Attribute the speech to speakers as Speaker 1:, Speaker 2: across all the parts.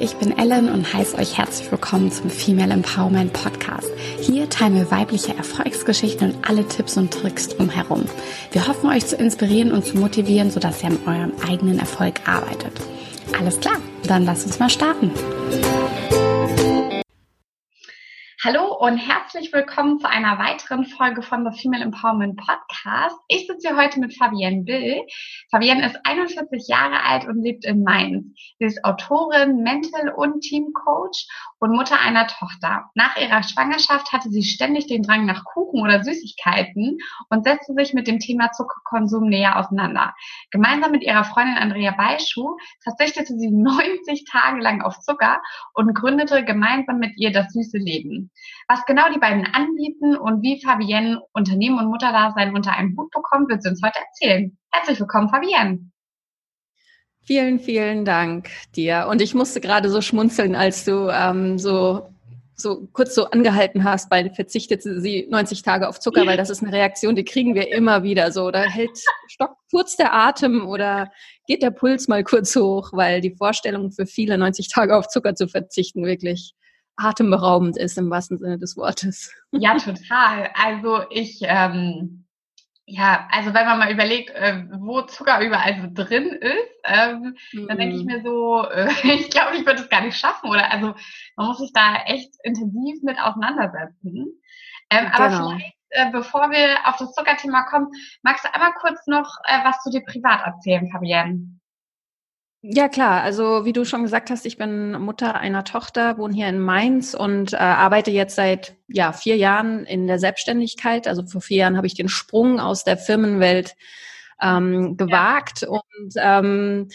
Speaker 1: Ich bin Ellen und heiße euch herzlich willkommen zum Female Empowerment Podcast. Hier teilen wir weibliche Erfolgsgeschichten und alle Tipps und Tricks drumherum. Wir hoffen euch zu inspirieren und zu motivieren, sodass ihr an eurem eigenen Erfolg arbeitet. Alles klar, dann lasst uns mal starten. Hallo und herzlich willkommen zu einer weiteren Folge von The Female Empowerment Podcast. Ich sitze hier heute mit Fabienne Bill. Fabienne ist 41 Jahre alt und lebt in Mainz. Sie ist Autorin, Mental- und Teamcoach und Mutter einer Tochter. Nach ihrer Schwangerschaft hatte sie ständig den Drang nach Kuchen oder Süßigkeiten und setzte sich mit dem Thema Zuckerkonsum näher auseinander. Gemeinsam mit ihrer Freundin Andrea Beischuh verzichtete sie 90 Tage lang auf Zucker und gründete gemeinsam mit ihr das süße Leben. Was genau die beiden anbieten und wie Fabienne Unternehmen und Mutterdasein unter einem Hut bekommt, wird sie uns heute erzählen. Herzlich willkommen, Fabienne.
Speaker 2: Vielen, vielen Dank dir. Und ich musste gerade so schmunzeln, als du ähm, so so kurz so angehalten hast, bei verzichtet sie 90 Tage auf Zucker, weil das ist eine Reaktion, die kriegen wir immer wieder so. Da hält stockt kurz der Atem oder geht der Puls mal kurz hoch, weil die Vorstellung für viele 90 Tage auf Zucker zu verzichten wirklich atemberaubend ist im wahrsten Sinne des Wortes.
Speaker 1: Ja, total. Also ich, ähm, ja, also wenn man mal überlegt, äh, wo Zucker überall so drin ist, ähm, mhm. dann denke ich mhm. mir so, äh, ich glaube, ich würde es gar nicht schaffen. Oder also man muss sich da echt intensiv mit auseinandersetzen. Ähm, genau. Aber vielleicht, äh, bevor wir auf das Zuckerthema kommen, magst du einmal kurz noch äh, was zu dir privat erzählen, Fabienne?
Speaker 2: Ja, klar. Also wie du schon gesagt hast, ich bin Mutter einer Tochter, wohne hier in Mainz und äh, arbeite jetzt seit ja, vier Jahren in der Selbstständigkeit. Also vor vier Jahren habe ich den Sprung aus der Firmenwelt ähm, gewagt ja. und ähm,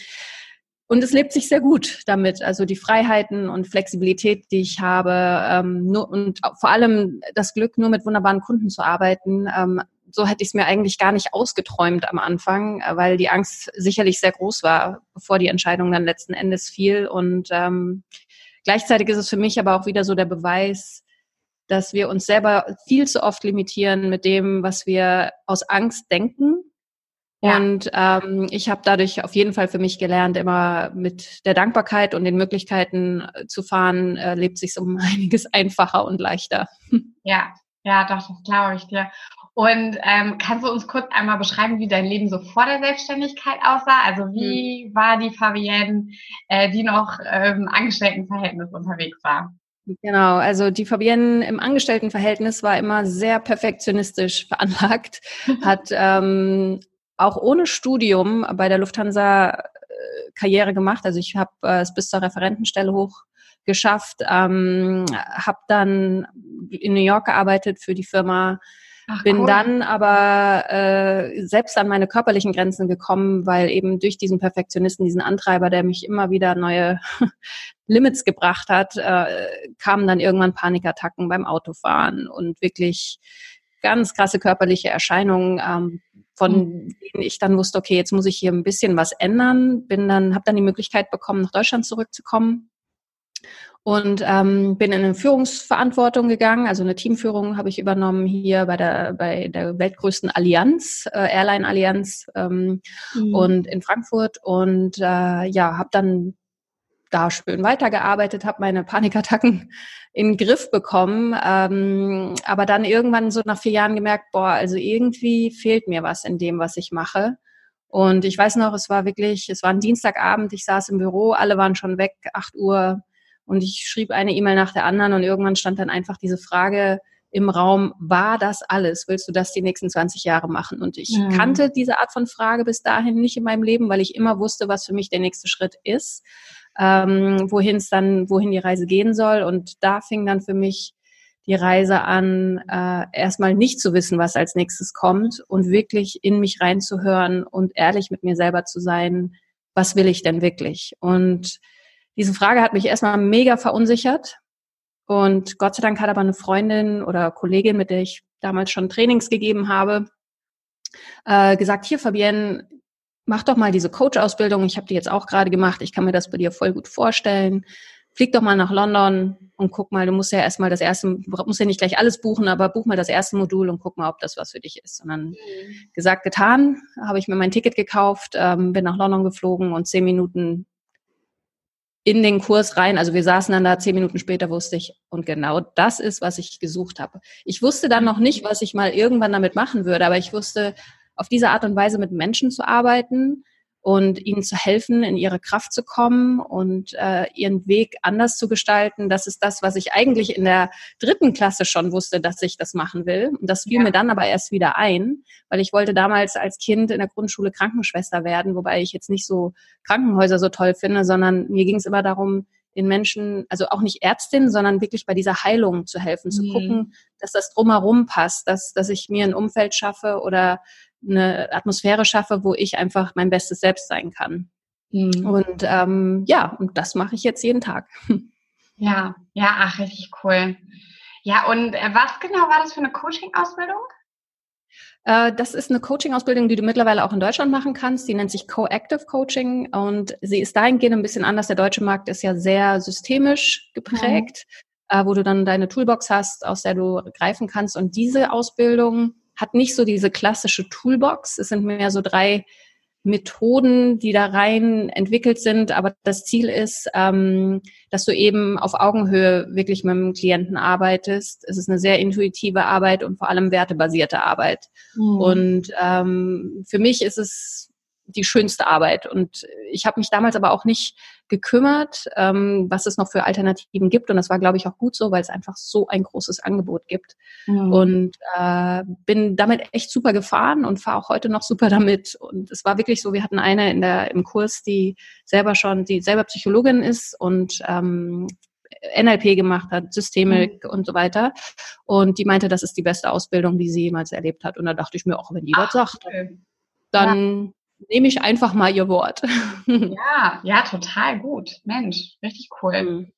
Speaker 2: und es lebt sich sehr gut damit. Also die Freiheiten und Flexibilität, die ich habe, ähm, nur, und vor allem das Glück, nur mit wunderbaren Kunden zu arbeiten, ähm, so hätte ich es mir eigentlich gar nicht ausgeträumt am Anfang, äh, weil die Angst sicherlich sehr groß war, bevor die Entscheidung dann letzten Endes fiel. Und ähm, gleichzeitig ist es für mich aber auch wieder so der Beweis, dass wir uns selber viel zu oft limitieren mit dem, was wir aus Angst denken. Ja. Und ähm, ich habe dadurch auf jeden Fall für mich gelernt, immer mit der Dankbarkeit und den Möglichkeiten äh, zu fahren, äh, lebt sich um einiges einfacher und leichter.
Speaker 1: Ja, ja, doch, das glaube ich dir. Und ähm, kannst du uns kurz einmal beschreiben, wie dein Leben so vor der Selbstständigkeit aussah? Also wie mhm. war die Fabienne, äh, die noch ähm, Angestelltenverhältnis unterwegs war?
Speaker 2: Genau, also die Fabienne im Angestelltenverhältnis war immer sehr perfektionistisch veranlagt, hat ähm, auch ohne Studium bei der Lufthansa äh, Karriere gemacht. Also ich habe äh, es bis zur Referentenstelle hoch geschafft, ähm, habe dann in New York gearbeitet für die Firma Ach, Bin cool. dann aber äh, selbst an meine körperlichen Grenzen gekommen, weil eben durch diesen Perfektionisten, diesen Antreiber, der mich immer wieder neue Limits gebracht hat, äh, kamen dann irgendwann Panikattacken beim Autofahren und wirklich ganz krasse körperliche Erscheinungen, ähm, von mhm. denen ich dann wusste, okay, jetzt muss ich hier ein bisschen was ändern. Bin dann, habe dann die Möglichkeit bekommen, nach Deutschland zurückzukommen und ähm, bin in eine Führungsverantwortung gegangen. Also eine Teamführung habe ich übernommen hier bei der bei der weltgrößten Allianz, äh, Airline Allianz ähm, mhm. und in Frankfurt und äh, ja, habe dann da schön weitergearbeitet, habe meine Panikattacken in den Griff bekommen, ähm, aber dann irgendwann so nach vier Jahren gemerkt, boah, also irgendwie fehlt mir was in dem, was ich mache. Und ich weiß noch, es war wirklich, es war ein Dienstagabend, ich saß im Büro, alle waren schon weg, acht Uhr und ich schrieb eine E-Mail nach der anderen und irgendwann stand dann einfach diese Frage im Raum, war das alles? Willst du das die nächsten 20 Jahre machen? Und ich mhm. kannte diese Art von Frage bis dahin nicht in meinem Leben, weil ich immer wusste, was für mich der nächste Schritt ist, ähm, wohin es dann, wohin die Reise gehen soll. Und da fing dann für mich die Reise an, äh, erstmal nicht zu wissen, was als nächstes kommt und wirklich in mich reinzuhören und ehrlich mit mir selber zu sein, was will ich denn wirklich? Und diese Frage hat mich erstmal mega verunsichert. Und Gott sei Dank hat aber eine Freundin oder Kollegin, mit der ich damals schon Trainings gegeben habe, äh, gesagt, hier Fabienne, mach doch mal diese Coach-Ausbildung. Ich habe die jetzt auch gerade gemacht. Ich kann mir das bei dir voll gut vorstellen. Flieg doch mal nach London und guck mal, du musst ja erstmal das erste, musst ja nicht gleich alles buchen, aber buch mal das erste Modul und guck mal, ob das was für dich ist. Und dann mhm. gesagt, getan, habe ich mir mein Ticket gekauft, ähm, bin nach London geflogen und zehn Minuten in den Kurs rein. Also wir saßen dann da zehn Minuten später, wusste ich, und genau das ist, was ich gesucht habe. Ich wusste dann noch nicht, was ich mal irgendwann damit machen würde, aber ich wusste, auf diese Art und Weise mit Menschen zu arbeiten, und ihnen zu helfen, in ihre Kraft zu kommen und äh, ihren Weg anders zu gestalten. Das ist das, was ich eigentlich in der dritten Klasse schon wusste, dass ich das machen will. Und das fiel ja. mir dann aber erst wieder ein, weil ich wollte damals als Kind in der Grundschule Krankenschwester werden, wobei ich jetzt nicht so Krankenhäuser so toll finde, sondern mir ging es immer darum, den Menschen, also auch nicht Ärztin, sondern wirklich bei dieser Heilung zu helfen, zu mhm. gucken, dass das drumherum passt, dass, dass ich mir ein Umfeld schaffe oder eine Atmosphäre schaffe, wo ich einfach mein bestes Selbst sein kann. Mhm. Und ähm, ja, und das mache ich jetzt jeden Tag.
Speaker 1: Ja, ja, ach, richtig cool. Ja, und äh, was genau war das für eine Coaching-Ausbildung?
Speaker 2: Äh, das ist eine Coaching-Ausbildung, die du mittlerweile auch in Deutschland machen kannst. Die nennt sich Co-Active Coaching und sie ist dahingehend ein bisschen anders. Der deutsche Markt ist ja sehr systemisch geprägt, mhm. wo du dann deine Toolbox hast, aus der du greifen kannst. Und diese Ausbildung hat nicht so diese klassische Toolbox. Es sind mehr so drei Methoden, die da rein entwickelt sind. Aber das Ziel ist, ähm, dass du eben auf Augenhöhe wirklich mit dem Klienten arbeitest. Es ist eine sehr intuitive Arbeit und vor allem wertebasierte Arbeit. Mhm. Und ähm, für mich ist es die schönste Arbeit. Und ich habe mich damals aber auch nicht gekümmert, ähm, was es noch für Alternativen gibt. Und das war, glaube ich, auch gut so, weil es einfach so ein großes Angebot gibt. Mhm. Und äh, bin damit echt super gefahren und fahre auch heute noch super damit. Und es war wirklich so, wir hatten eine in der, im Kurs, die selber schon, die selber Psychologin ist und ähm, NLP gemacht hat, Systemik mhm. und so weiter. Und die meinte, das ist die beste Ausbildung, die sie jemals erlebt hat. Und da dachte ich mir, auch wenn die das sagt, okay. dann nehme ich einfach mal ihr Wort.
Speaker 1: Ja, ja, total gut. Mensch, richtig cool. Mhm.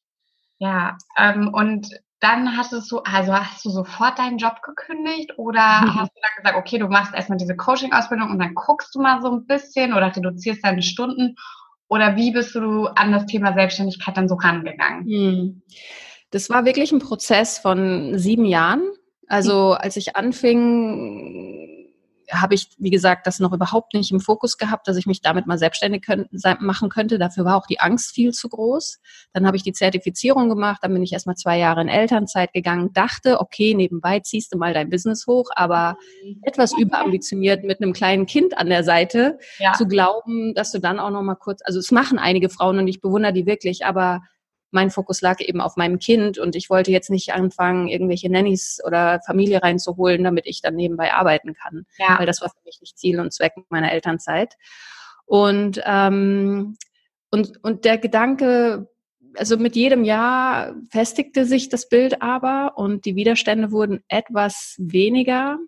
Speaker 1: Ja, ähm, und dann hast du so, also hast du sofort deinen Job gekündigt oder mhm. hast du dann gesagt, okay, du machst erstmal diese Coaching-Ausbildung und dann guckst du mal so ein bisschen oder reduzierst deine Stunden oder wie bist du an das Thema Selbstständigkeit dann so rangegangen? Mhm.
Speaker 2: Das war wirklich ein Prozess von sieben Jahren. Also als ich anfing, habe ich, wie gesagt, das noch überhaupt nicht im Fokus gehabt, dass ich mich damit mal selbstständig können, machen könnte. Dafür war auch die Angst viel zu groß. Dann habe ich die Zertifizierung gemacht, dann bin ich erstmal zwei Jahre in Elternzeit gegangen, dachte, okay, nebenbei ziehst du mal dein Business hoch, aber etwas überambitioniert mit einem kleinen Kind an der Seite ja. zu glauben, dass du dann auch noch mal kurz, also es machen einige Frauen und ich bewundere die wirklich, aber mein Fokus lag eben auf meinem Kind und ich wollte jetzt nicht anfangen, irgendwelche Nannies oder Familie reinzuholen, damit ich dann nebenbei arbeiten kann. Ja. Weil das war für mich nicht Ziel und Zweck meiner Elternzeit. Und, ähm, und, und der Gedanke, also mit jedem Jahr festigte sich das Bild aber und die Widerstände wurden etwas weniger.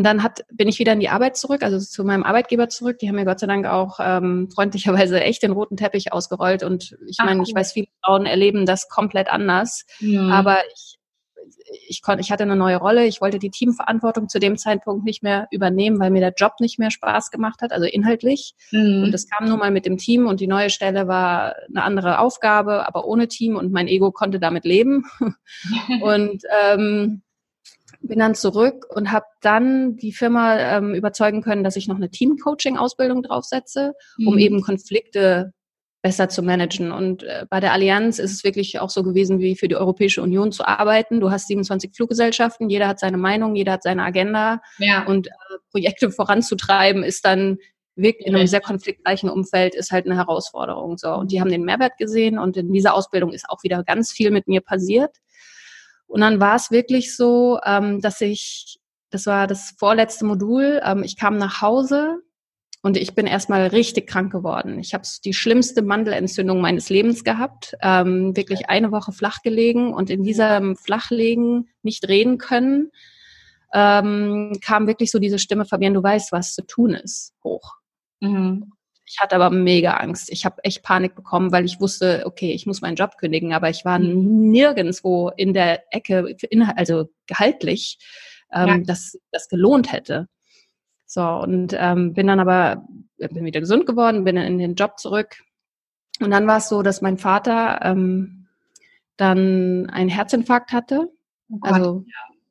Speaker 2: Und dann hat, bin ich wieder in die Arbeit zurück, also zu meinem Arbeitgeber zurück. Die haben mir Gott sei Dank auch ähm, freundlicherweise echt den roten Teppich ausgerollt. Und ich meine, ich weiß, viele Frauen erleben das komplett anders. Ja. Aber ich, ich, konnte, ich hatte eine neue Rolle. Ich wollte die Teamverantwortung zu dem Zeitpunkt nicht mehr übernehmen, weil mir der Job nicht mehr Spaß gemacht hat, also inhaltlich. Mhm. Und das kam nun mal mit dem Team und die neue Stelle war eine andere Aufgabe, aber ohne Team und mein Ego konnte damit leben. und ähm, bin dann zurück und habe dann die Firma ähm, überzeugen können, dass ich noch eine Team-Coaching-Ausbildung draufsetze, um mhm. eben Konflikte besser zu managen. Und äh, bei der Allianz ist es wirklich auch so gewesen, wie für die Europäische Union zu arbeiten. Du hast 27 Fluggesellschaften, jeder hat seine Meinung, jeder hat seine Agenda. Ja. Und äh, Projekte voranzutreiben ist dann wirklich in einem sehr konfliktreichen Umfeld ist halt eine Herausforderung. So. Und die haben den Mehrwert gesehen und in dieser Ausbildung ist auch wieder ganz viel mit mir passiert. Und dann war es wirklich so, ähm, dass ich, das war das vorletzte Modul, ähm, ich kam nach Hause und ich bin erstmal richtig krank geworden. Ich habe die schlimmste Mandelentzündung meines Lebens gehabt, ähm, wirklich eine Woche flach gelegen und in diesem Flachlegen nicht reden können, ähm, kam wirklich so diese Stimme, Fabian, du weißt, was zu tun ist, hoch. Mhm. Ich hatte aber mega Angst. Ich habe echt Panik bekommen, weil ich wusste, okay, ich muss meinen Job kündigen, aber ich war mhm. nirgendwo in der Ecke, also gehaltlich, ähm, ja. dass das gelohnt hätte. So, und ähm, bin dann aber, bin wieder gesund geworden, bin in den Job zurück. Und dann war es so, dass mein Vater ähm, dann einen Herzinfarkt hatte. Oh also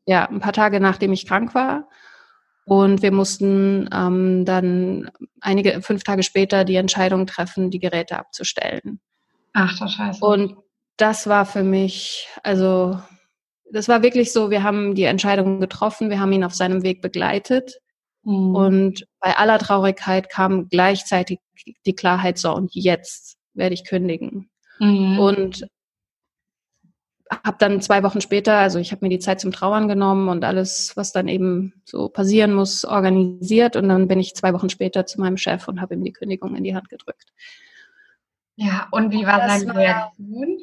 Speaker 2: ja, ein paar Tage nachdem ich krank war. Und wir mussten ähm, dann einige, fünf Tage später die Entscheidung treffen, die Geräte abzustellen.
Speaker 1: Ach du Scheiße.
Speaker 2: Und das war für mich, also das war wirklich so, wir haben die Entscheidung getroffen, wir haben ihn auf seinem Weg begleitet. Mhm. Und bei aller Traurigkeit kam gleichzeitig die Klarheit, so und jetzt werde ich kündigen. Mhm. Und habe dann zwei Wochen später, also ich habe mir die Zeit zum Trauern genommen und alles, was dann eben so passieren muss, organisiert. Und dann bin ich zwei Wochen später zu meinem Chef und habe ihm die Kündigung in die Hand gedrückt.
Speaker 1: Ja, und wie war seine Reaktion?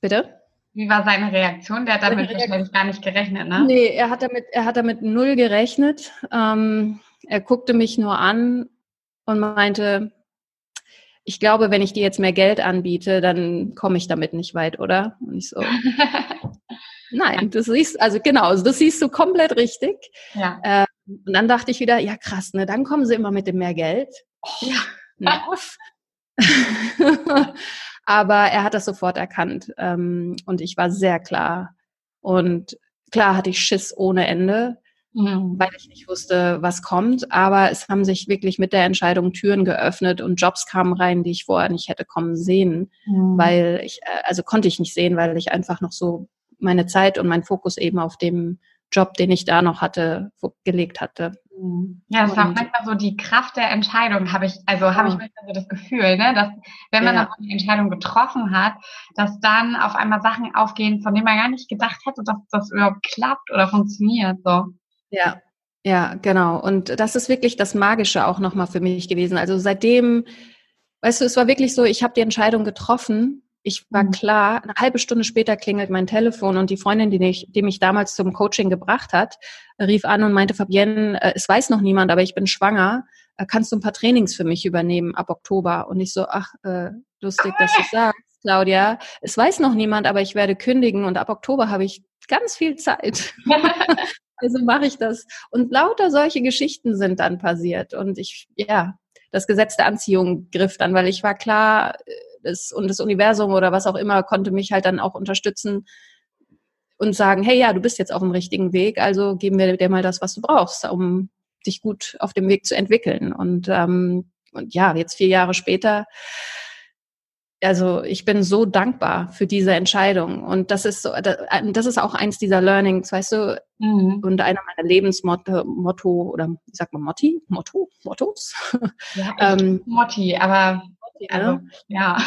Speaker 2: Bitte?
Speaker 1: Wie war seine Reaktion? Der hat damit wahrscheinlich gar nicht gerechnet, ne?
Speaker 2: Nee, er hat damit, er hat damit null gerechnet. Ähm, er guckte mich nur an und meinte, ich glaube, wenn ich dir jetzt mehr Geld anbiete, dann komme ich damit nicht weit, oder? Und ich so, nein, du siehst, also genau, das siehst du komplett richtig. Ja. Äh, und dann dachte ich wieder, ja krass, ne, dann kommen sie immer mit dem mehr Geld. Oh, ja. Aber er hat das sofort erkannt ähm, und ich war sehr klar. Und klar hatte ich Schiss ohne Ende mhm. weil ich nicht wusste, was kommt. Aber es haben sich wirklich mit der Entscheidung Türen geöffnet und Jobs kamen rein, die ich vorher nicht hätte kommen sehen, mhm. weil ich, äh, also konnte ich nicht sehen, weil ich einfach noch so meine Zeit und mein Fokus eben auf dem Job, den ich da noch hatte, gelegt hatte.
Speaker 1: Mhm. Ja, das war manchmal so die Kraft der Entscheidung, habe ich, also habe ich manchmal so das Gefühl, ne, dass wenn man ja. dann die Entscheidung getroffen hat, dass dann auf einmal Sachen aufgehen, von denen man gar nicht gedacht hätte, dass das überhaupt klappt oder funktioniert. So.
Speaker 2: Ja, ja, genau. Und das ist wirklich das Magische auch nochmal für mich gewesen. Also seitdem, weißt du, es war wirklich so, ich habe die Entscheidung getroffen. Ich war mhm. klar, eine halbe Stunde später klingelt mein Telefon und die Freundin, die mich, die mich damals zum Coaching gebracht hat, rief an und meinte, Fabienne, äh, es weiß noch niemand, aber ich bin schwanger. Äh, kannst du ein paar Trainings für mich übernehmen ab Oktober? Und ich so, ach, äh, lustig, dass du sagst, Claudia. Es weiß noch niemand, aber ich werde kündigen und ab Oktober habe ich ganz viel Zeit. Also mache ich das. Und lauter solche Geschichten sind dann passiert. Und ich, ja, das Gesetz der Anziehung griff dann, weil ich war klar, das, und das Universum oder was auch immer konnte mich halt dann auch unterstützen und sagen, hey, ja, du bist jetzt auf dem richtigen Weg, also geben wir dir mal das, was du brauchst, um dich gut auf dem Weg zu entwickeln. Und, ähm, und ja, jetzt vier Jahre später also ich bin so dankbar für diese Entscheidung und das ist so, das ist auch eins dieser Learnings, weißt du, mhm. und einer meiner Lebensmotto Motto oder wie sagt man Motti, Motto, Mottos.
Speaker 1: Ja, ähm, Motti, aber ne? also, ja.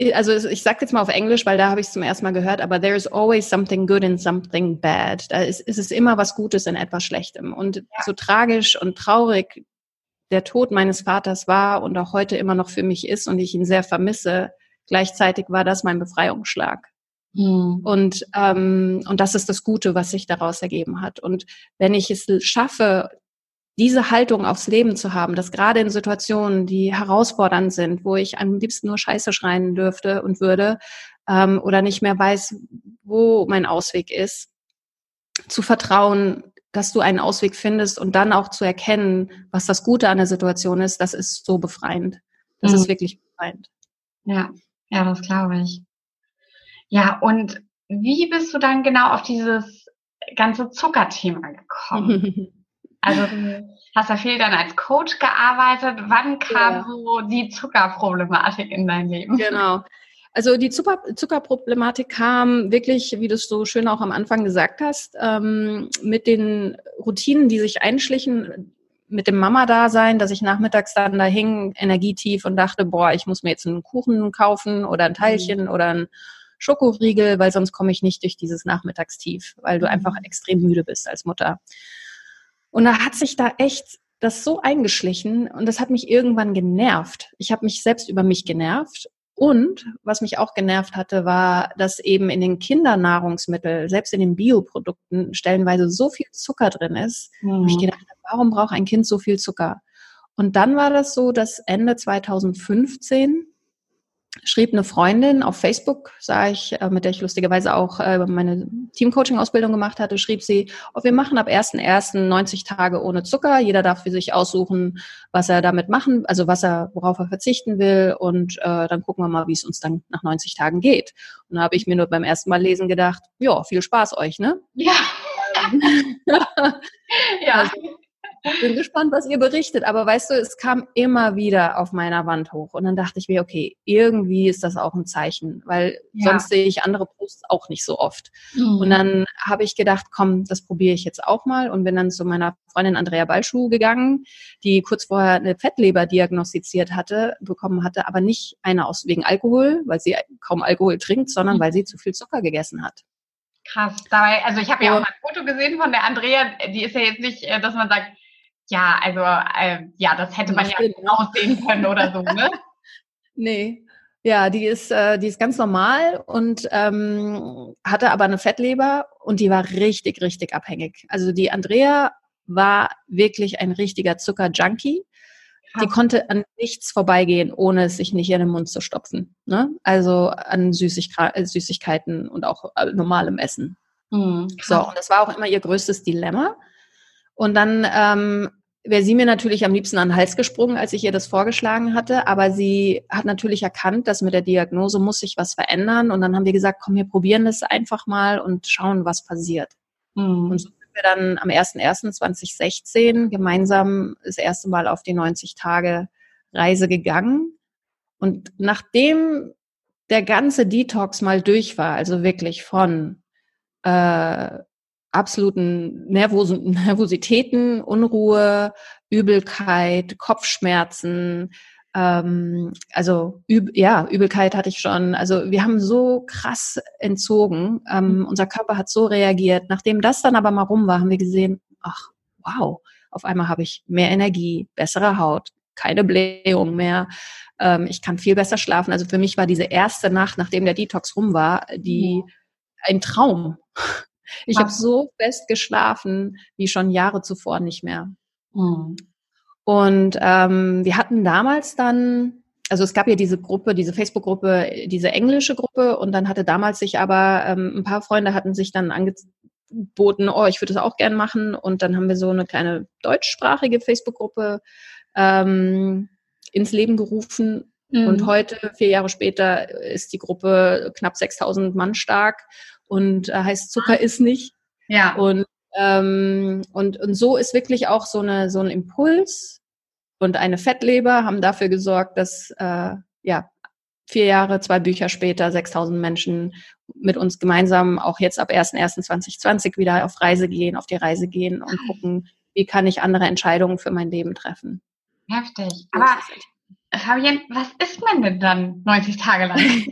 Speaker 2: Also, also ich sage jetzt mal auf Englisch, weil da habe ich es zum ersten Mal gehört, aber there is always something good in something bad. Da ist, ist es immer was Gutes in etwas Schlechtem. Und ja. so tragisch und traurig der Tod meines Vaters war und auch heute immer noch für mich ist und ich ihn sehr vermisse, gleichzeitig war das mein Befreiungsschlag. Mhm. Und, ähm, und das ist das Gute, was sich daraus ergeben hat. Und wenn ich es schaffe, diese Haltung aufs Leben zu haben, dass gerade in Situationen, die herausfordernd sind, wo ich am liebsten nur Scheiße schreien dürfte und würde ähm, oder nicht mehr weiß, wo mein Ausweg ist, zu vertrauen, dass du einen Ausweg findest und dann auch zu erkennen, was das Gute an der Situation ist, das ist so befreiend. Das mhm. ist wirklich befreiend.
Speaker 1: Ja, ja, das glaube ich. Ja, und wie bist du dann genau auf dieses ganze Zuckerthema gekommen? also du hast ja viel dann als Coach gearbeitet. Wann kam ja. so die Zuckerproblematik in dein Leben?
Speaker 2: Genau. Also die Zucker Zuckerproblematik kam wirklich, wie du es so schön auch am Anfang gesagt hast, ähm, mit den Routinen, die sich einschlichen, mit dem Mama-Dasein, dass ich nachmittags dann da hing, energietief und dachte, boah, ich muss mir jetzt einen Kuchen kaufen oder ein Teilchen mhm. oder ein Schokoriegel, weil sonst komme ich nicht durch dieses Nachmittagstief, weil du mhm. einfach extrem müde bist als Mutter. Und da hat sich da echt das so eingeschlichen und das hat mich irgendwann genervt. Ich habe mich selbst über mich genervt und was mich auch genervt hatte, war, dass eben in den Kindernahrungsmitteln, selbst in den Bioprodukten, stellenweise so viel Zucker drin ist. Mhm. Ich gedacht warum braucht ein Kind so viel Zucker? Und dann war das so, dass Ende 2015 schrieb eine Freundin auf Facebook, sah ich, äh, mit der ich lustigerweise auch äh, meine Teamcoaching-Ausbildung gemacht hatte, schrieb sie, oh, wir machen ab 1.1. 90 Tage ohne Zucker. Jeder darf für sich aussuchen, was er damit machen, also was er, worauf er verzichten will. Und äh, dann gucken wir mal, wie es uns dann nach 90 Tagen geht. Und da habe ich mir nur beim ersten Mal lesen gedacht, ja, viel Spaß euch, ne?
Speaker 1: Ja. ja.
Speaker 2: Also, bin gespannt, was ihr berichtet. Aber weißt du, es kam immer wieder auf meiner Wand hoch. Und dann dachte ich mir, okay, irgendwie ist das auch ein Zeichen, weil ja. sonst sehe ich andere Posts auch nicht so oft. Mhm. Und dann habe ich gedacht, komm, das probiere ich jetzt auch mal und bin dann zu meiner Freundin Andrea Ballschuh gegangen, die kurz vorher eine Fettleber diagnostiziert hatte, bekommen hatte, aber nicht eine aus wegen Alkohol, weil sie kaum Alkohol trinkt, sondern mhm. weil sie zu viel Zucker gegessen hat.
Speaker 1: Krass. Dabei, also ich habe ja auch mal ein Foto gesehen von der Andrea, die ist ja jetzt nicht, äh, dass man sagt, ja, also äh, ja, das hätte man ja aussehen können oder so, ne?
Speaker 2: nee. Ja, die ist, äh, die ist ganz normal und ähm, hatte aber eine Fettleber und die war richtig, richtig abhängig. Also die Andrea war wirklich ein richtiger Zuckerjunkie. Die konnte an nichts vorbeigehen, ohne es sich nicht in den Mund zu stopfen. Ne? Also an Süßigkeiten und auch äh, normalem Essen. Mhm. So, und das war auch immer ihr größtes Dilemma. Und dann ähm, wäre sie mir natürlich am liebsten an den Hals gesprungen, als ich ihr das vorgeschlagen hatte. Aber sie hat natürlich erkannt, dass mit der Diagnose muss sich was verändern. Und dann haben wir gesagt, komm, wir probieren das einfach mal und schauen, was passiert. Mhm. Und so sind wir dann am 01.01.2016 gemeinsam das erste Mal auf die 90 Tage Reise gegangen. Und nachdem der ganze Detox mal durch war, also wirklich von äh, absoluten Nervosen, Nervositäten, Unruhe, Übelkeit, Kopfschmerzen, ähm, also üb, ja, Übelkeit hatte ich schon. Also wir haben so krass entzogen. Ähm, mhm. unser Körper hat so reagiert. Nachdem das dann aber mal rum war, haben wir gesehen, ach, wow, auf einmal habe ich mehr Energie, bessere Haut, keine Blähung mehr. Ähm, ich kann viel besser schlafen. Also für mich war diese erste Nacht, nachdem der Detox rum war, die ein Traum. Ich habe so fest geschlafen wie schon Jahre zuvor nicht mehr. Mhm. Und ähm, wir hatten damals dann, also es gab ja diese Gruppe, diese Facebook-Gruppe, diese englische Gruppe und dann hatte damals sich aber ähm, ein paar Freunde hatten sich dann angeboten, oh, ich würde das auch gern machen und dann haben wir so eine kleine deutschsprachige Facebook-Gruppe ähm, ins Leben gerufen mhm. und heute, vier Jahre später, ist die Gruppe knapp 6000 Mann stark und äh, heißt Zucker ist nicht. Ja. Und, ähm, und, und so ist wirklich auch so, eine, so ein Impuls und eine Fettleber haben dafür gesorgt, dass äh, ja, vier Jahre, zwei Bücher später 6000 Menschen mit uns gemeinsam auch jetzt ab 1.1.2020 wieder auf Reise gehen, auf die Reise gehen und gucken, wie kann ich andere Entscheidungen für mein Leben treffen.
Speaker 1: Heftig. Aber Fabian, was isst man denn dann 90 Tage lang?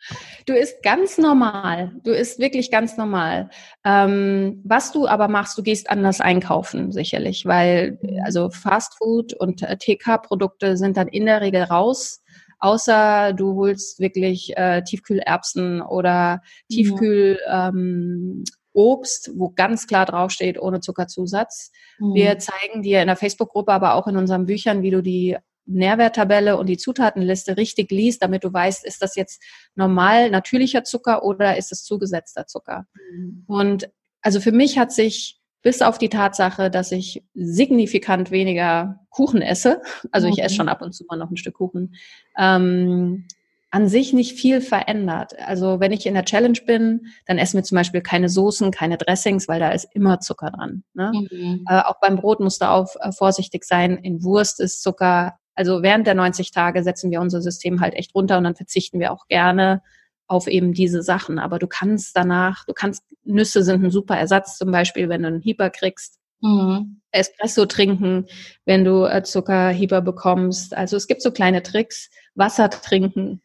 Speaker 2: Du isst ganz normal. Du isst wirklich ganz normal. Ähm, was du aber machst, du gehst anders einkaufen, sicherlich, weil also Fastfood und äh, TK-Produkte sind dann in der Regel raus, außer du holst wirklich äh, Tiefkühlerbsen oder Tiefkühl ähm, Obst, wo ganz klar draufsteht, ohne Zuckerzusatz. Mhm. Wir zeigen dir in der Facebook-Gruppe, aber auch in unseren Büchern, wie du die Nährwerttabelle und die Zutatenliste richtig liest, damit du weißt, ist das jetzt normal natürlicher Zucker oder ist es zugesetzter Zucker. Mhm. Und also für mich hat sich bis auf die Tatsache, dass ich signifikant weniger Kuchen esse, also ich esse mhm. schon ab und zu mal noch ein Stück Kuchen, ähm, an sich nicht viel verändert. Also wenn ich in der Challenge bin, dann essen wir zum Beispiel keine Soßen, keine Dressings, weil da ist immer Zucker dran. Ne? Mhm. Äh, auch beim Brot musst du auf äh, vorsichtig sein. In Wurst ist Zucker also während der 90 Tage setzen wir unser System halt echt runter und dann verzichten wir auch gerne auf eben diese Sachen. Aber du kannst danach, du kannst, Nüsse sind ein super Ersatz, zum Beispiel, wenn du einen Hieber kriegst. Mhm. Espresso trinken, wenn du äh, Zuckerhieber bekommst. Also es gibt so kleine Tricks. Wasser trinken,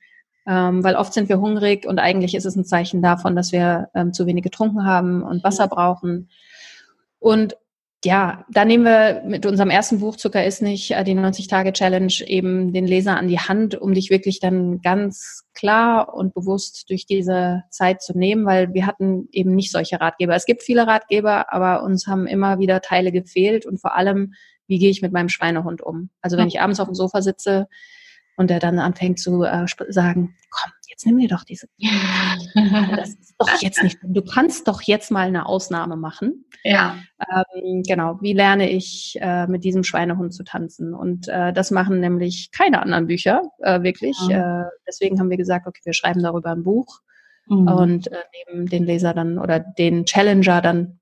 Speaker 2: ähm, weil oft sind wir hungrig und eigentlich ist es ein Zeichen davon, dass wir ähm, zu wenig getrunken haben und Wasser brauchen. Und ja, da nehmen wir mit unserem ersten Buch Zucker ist nicht, äh, die 90-Tage-Challenge, eben den Leser an die Hand, um dich wirklich dann ganz klar und bewusst durch diese Zeit zu nehmen, weil wir hatten eben nicht solche Ratgeber. Es gibt viele Ratgeber, aber uns haben immer wieder Teile gefehlt und vor allem, wie gehe ich mit meinem Schweinehund um? Also wenn ich abends auf dem Sofa sitze, und der dann anfängt zu äh, sagen, komm, jetzt nimm dir doch diese. das ist doch jetzt nicht. Du kannst doch jetzt mal eine Ausnahme machen. Ja. Ähm, genau. Wie lerne ich äh, mit diesem Schweinehund zu tanzen? Und äh, das machen nämlich keine anderen Bücher äh, wirklich. Ja. Äh, deswegen haben wir gesagt, okay, wir schreiben darüber ein Buch mhm. und äh, nehmen den Leser dann oder den Challenger dann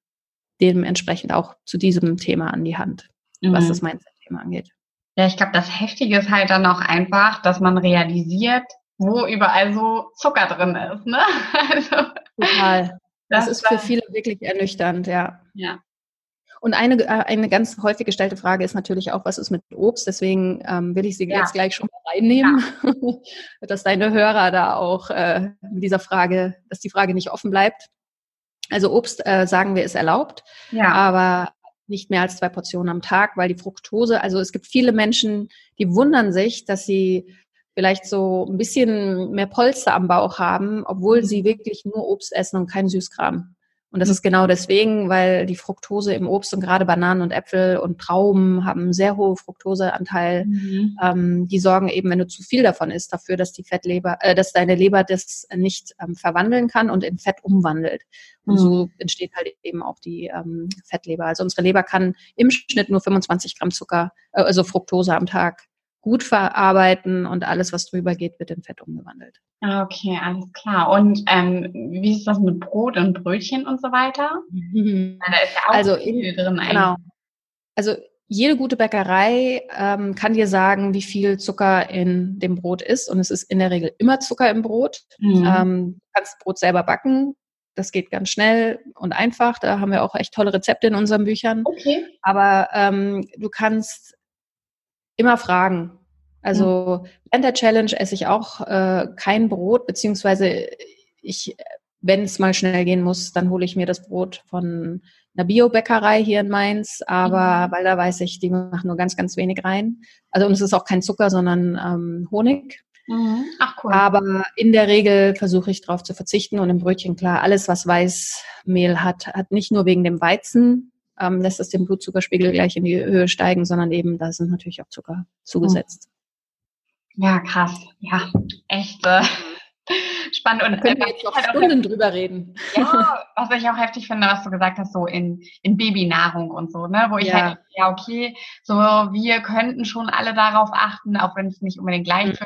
Speaker 2: dementsprechend auch zu diesem Thema an die Hand, mhm. was das Mindset-Thema angeht.
Speaker 1: Ja, ich glaube, das Heftige ist halt dann auch einfach, dass man realisiert, wo überall so Zucker drin ist. Ne?
Speaker 2: Also, Total. Das, das ist für viele wirklich ernüchternd, ja.
Speaker 1: Ja.
Speaker 2: Und eine, äh, eine ganz häufig gestellte Frage ist natürlich auch, was ist mit Obst? Deswegen ähm, will ich sie ja. jetzt gleich schon mal reinnehmen, ja. dass deine Hörer da auch äh, dieser Frage, dass die Frage nicht offen bleibt. Also Obst, äh, sagen wir, ist erlaubt, ja. aber nicht mehr als zwei Portionen am Tag, weil die Fructose, also es gibt viele Menschen, die wundern sich, dass sie vielleicht so ein bisschen mehr Polster am Bauch haben, obwohl sie wirklich nur Obst essen und kein Süßkram. Und das ist genau deswegen, weil die Fructose im Obst und gerade Bananen und Äpfel und Trauben haben einen sehr hohen Fructoseanteil. Mhm. Ähm, die sorgen eben, wenn du zu viel davon isst, dafür, dass die Fettleber, äh, dass deine Leber das nicht ähm, verwandeln kann und in Fett umwandelt. Und mhm. so entsteht halt eben auch die ähm, Fettleber. Also unsere Leber kann im Schnitt nur 25 Gramm Zucker, äh, also Fructose am Tag gut verarbeiten und alles, was drüber geht, wird in Fett umgewandelt.
Speaker 1: Ah, okay, alles klar. Und ähm, wie ist das mit Brot und Brötchen und so weiter?
Speaker 2: Mhm. Da ist ja auch also viel in, drin. Eigentlich. Genau. Also jede gute Bäckerei ähm, kann dir sagen, wie viel Zucker in dem Brot ist. Und es ist in der Regel immer Zucker im Brot. Mhm. Ähm, du kannst Brot selber backen. Das geht ganz schnell und einfach. Da haben wir auch echt tolle Rezepte in unseren Büchern.
Speaker 1: Okay.
Speaker 2: Aber ähm, du kannst immer fragen. Also mhm. während der Challenge esse ich auch äh, kein Brot, beziehungsweise ich, wenn es mal schnell gehen muss, dann hole ich mir das Brot von einer Biobäckerei hier in Mainz, aber mhm. weil da weiß ich, die machen nur ganz, ganz wenig rein. Also und es ist auch kein Zucker, sondern ähm, Honig.
Speaker 1: Mhm. Ach cool.
Speaker 2: Aber in der Regel versuche ich darauf zu verzichten und im Brötchen klar, alles was Weißmehl hat, hat nicht nur wegen dem Weizen ähm, lässt es den Blutzuckerspiegel gleich in die Höhe steigen, sondern eben da sind natürlich auch Zucker zugesetzt.
Speaker 1: Ja, krass. Ja, echt äh, spannend. Und
Speaker 2: da können wir jetzt noch halt Stunden drüber reden.
Speaker 1: Ja, was ich auch heftig finde, was du gesagt hast, so in, in Babynahrung und so, ne? Wo ich ja. halt, ja, okay, so wir könnten schon alle darauf achten, auch wenn es nicht unbedingt gleich mhm. ist.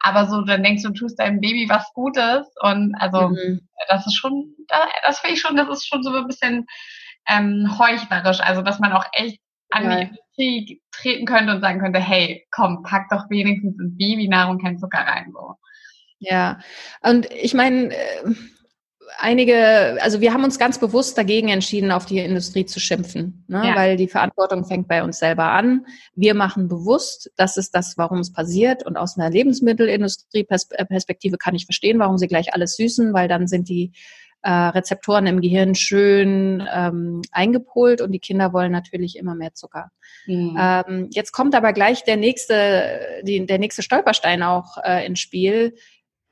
Speaker 1: Aber so, dann denkst du, du tust deinem Baby was Gutes. Und also mhm. das ist schon, das finde ich schon, das ist schon so ein bisschen ähm, heuchlerisch. Also dass man auch echt an ja. die Industrie treten könnte und sagen könnte, hey, komm, pack doch wenigstens in Babynahrung kein Zucker rein. So.
Speaker 2: Ja, und ich meine, äh, einige, also wir haben uns ganz bewusst dagegen entschieden, auf die Industrie zu schimpfen, ne? Ja. weil die Verantwortung fängt bei uns selber an. Wir machen bewusst, das ist das, warum es passiert. Und aus einer Lebensmittelindustrie-Perspektive kann ich verstehen, warum sie gleich alles süßen, weil dann sind die äh, Rezeptoren im Gehirn schön ähm, eingepolt und die Kinder wollen natürlich immer mehr Zucker. Mhm. Ähm, jetzt kommt aber gleich der nächste, die, der nächste Stolperstein auch äh, ins Spiel.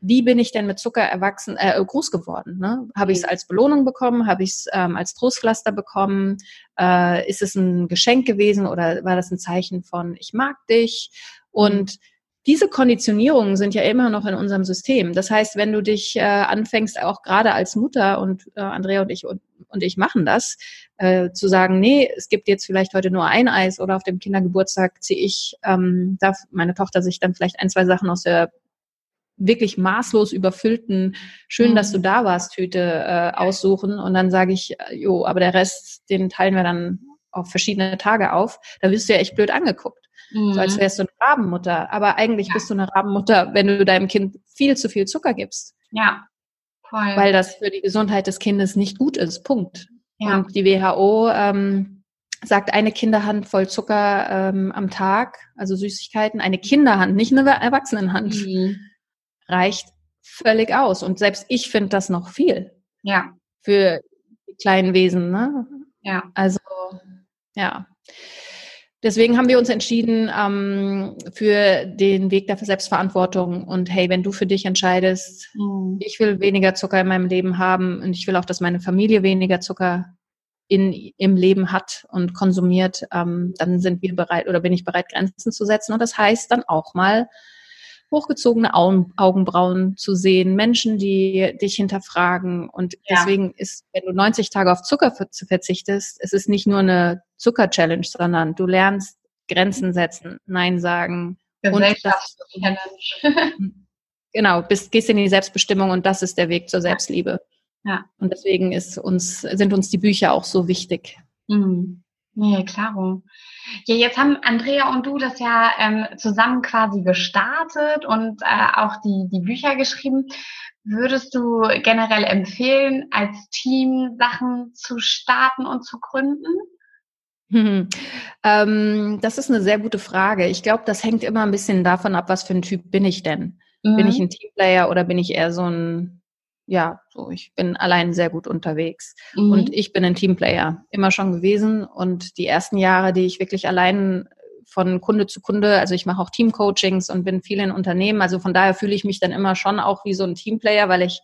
Speaker 2: Wie bin ich denn mit Zucker erwachsen, äh, groß geworden? Ne? Habe ich es mhm. als Belohnung bekommen? Habe ich es ähm, als Trostpflaster bekommen? Äh, ist es ein Geschenk gewesen oder war das ein Zeichen von ich mag dich? Und mhm diese Konditionierungen sind ja immer noch in unserem System. Das heißt, wenn du dich äh, anfängst, auch gerade als Mutter und äh, Andrea und ich und, und ich machen das, äh, zu sagen, nee, es gibt jetzt vielleicht heute nur ein Eis oder auf dem Kindergeburtstag ziehe ich, ähm, darf meine Tochter sich dann vielleicht ein, zwei Sachen aus der wirklich maßlos überfüllten, schön, mhm. dass du mhm. da warst, Tüte äh, aussuchen und dann sage ich, äh, jo, aber der Rest, den teilen wir dann auf verschiedene Tage auf, da wirst du ja echt blöd angeguckt. Mhm. So als mhm. wärst du eine Rabenmutter. Aber eigentlich ja. bist du eine Rabenmutter, wenn du deinem Kind viel zu viel Zucker gibst.
Speaker 1: Ja.
Speaker 2: Voll. Weil das für die Gesundheit des Kindes nicht gut ist. Punkt. Ja. Und die WHO ähm, sagt, eine Kinderhand voll Zucker ähm, am Tag, also Süßigkeiten, eine Kinderhand, nicht eine Erwachsenenhand, mhm. reicht völlig aus. Und selbst ich finde das noch viel.
Speaker 1: Ja.
Speaker 2: Für die kleinen Wesen, ne?
Speaker 1: Ja.
Speaker 2: Also, ja. Deswegen haben wir uns entschieden ähm, für den Weg der Selbstverantwortung. Und hey, wenn du für dich entscheidest, mhm. ich will weniger Zucker in meinem Leben haben und ich will auch, dass meine Familie weniger Zucker in, im Leben hat und konsumiert, ähm, dann sind wir bereit oder bin ich bereit, Grenzen zu setzen. Und das heißt dann auch mal, hochgezogene Augenbrauen zu sehen, Menschen, die dich hinterfragen. Und ja. deswegen ist, wenn du 90 Tage auf Zucker verzichtest, es ist nicht nur eine Zucker-Challenge, sondern du lernst Grenzen setzen, Nein sagen. Das, genau, bist, gehst in die Selbstbestimmung und das ist der Weg zur Selbstliebe. Ja. Und deswegen ist uns, sind uns die Bücher auch so wichtig.
Speaker 1: Mhm. Nee, klaro. Ja, jetzt haben Andrea und du das ja ähm, zusammen quasi gestartet und äh, auch die, die Bücher geschrieben. Würdest du generell empfehlen, als Team Sachen zu starten und zu gründen?
Speaker 2: Hm. Ähm, das ist eine sehr gute Frage. Ich glaube, das hängt immer ein bisschen davon ab, was für ein Typ bin ich denn? Mhm. Bin ich mhm. ein Teamplayer oder bin ich eher so ein, ja, so, ich bin allein sehr gut unterwegs. Mhm. Und ich bin ein Teamplayer, immer schon gewesen. Und die ersten Jahre, die ich wirklich allein von Kunde zu Kunde, also ich mache auch Teamcoachings und bin viel in Unternehmen. Also von daher fühle ich mich dann immer schon auch wie so ein Teamplayer, weil ich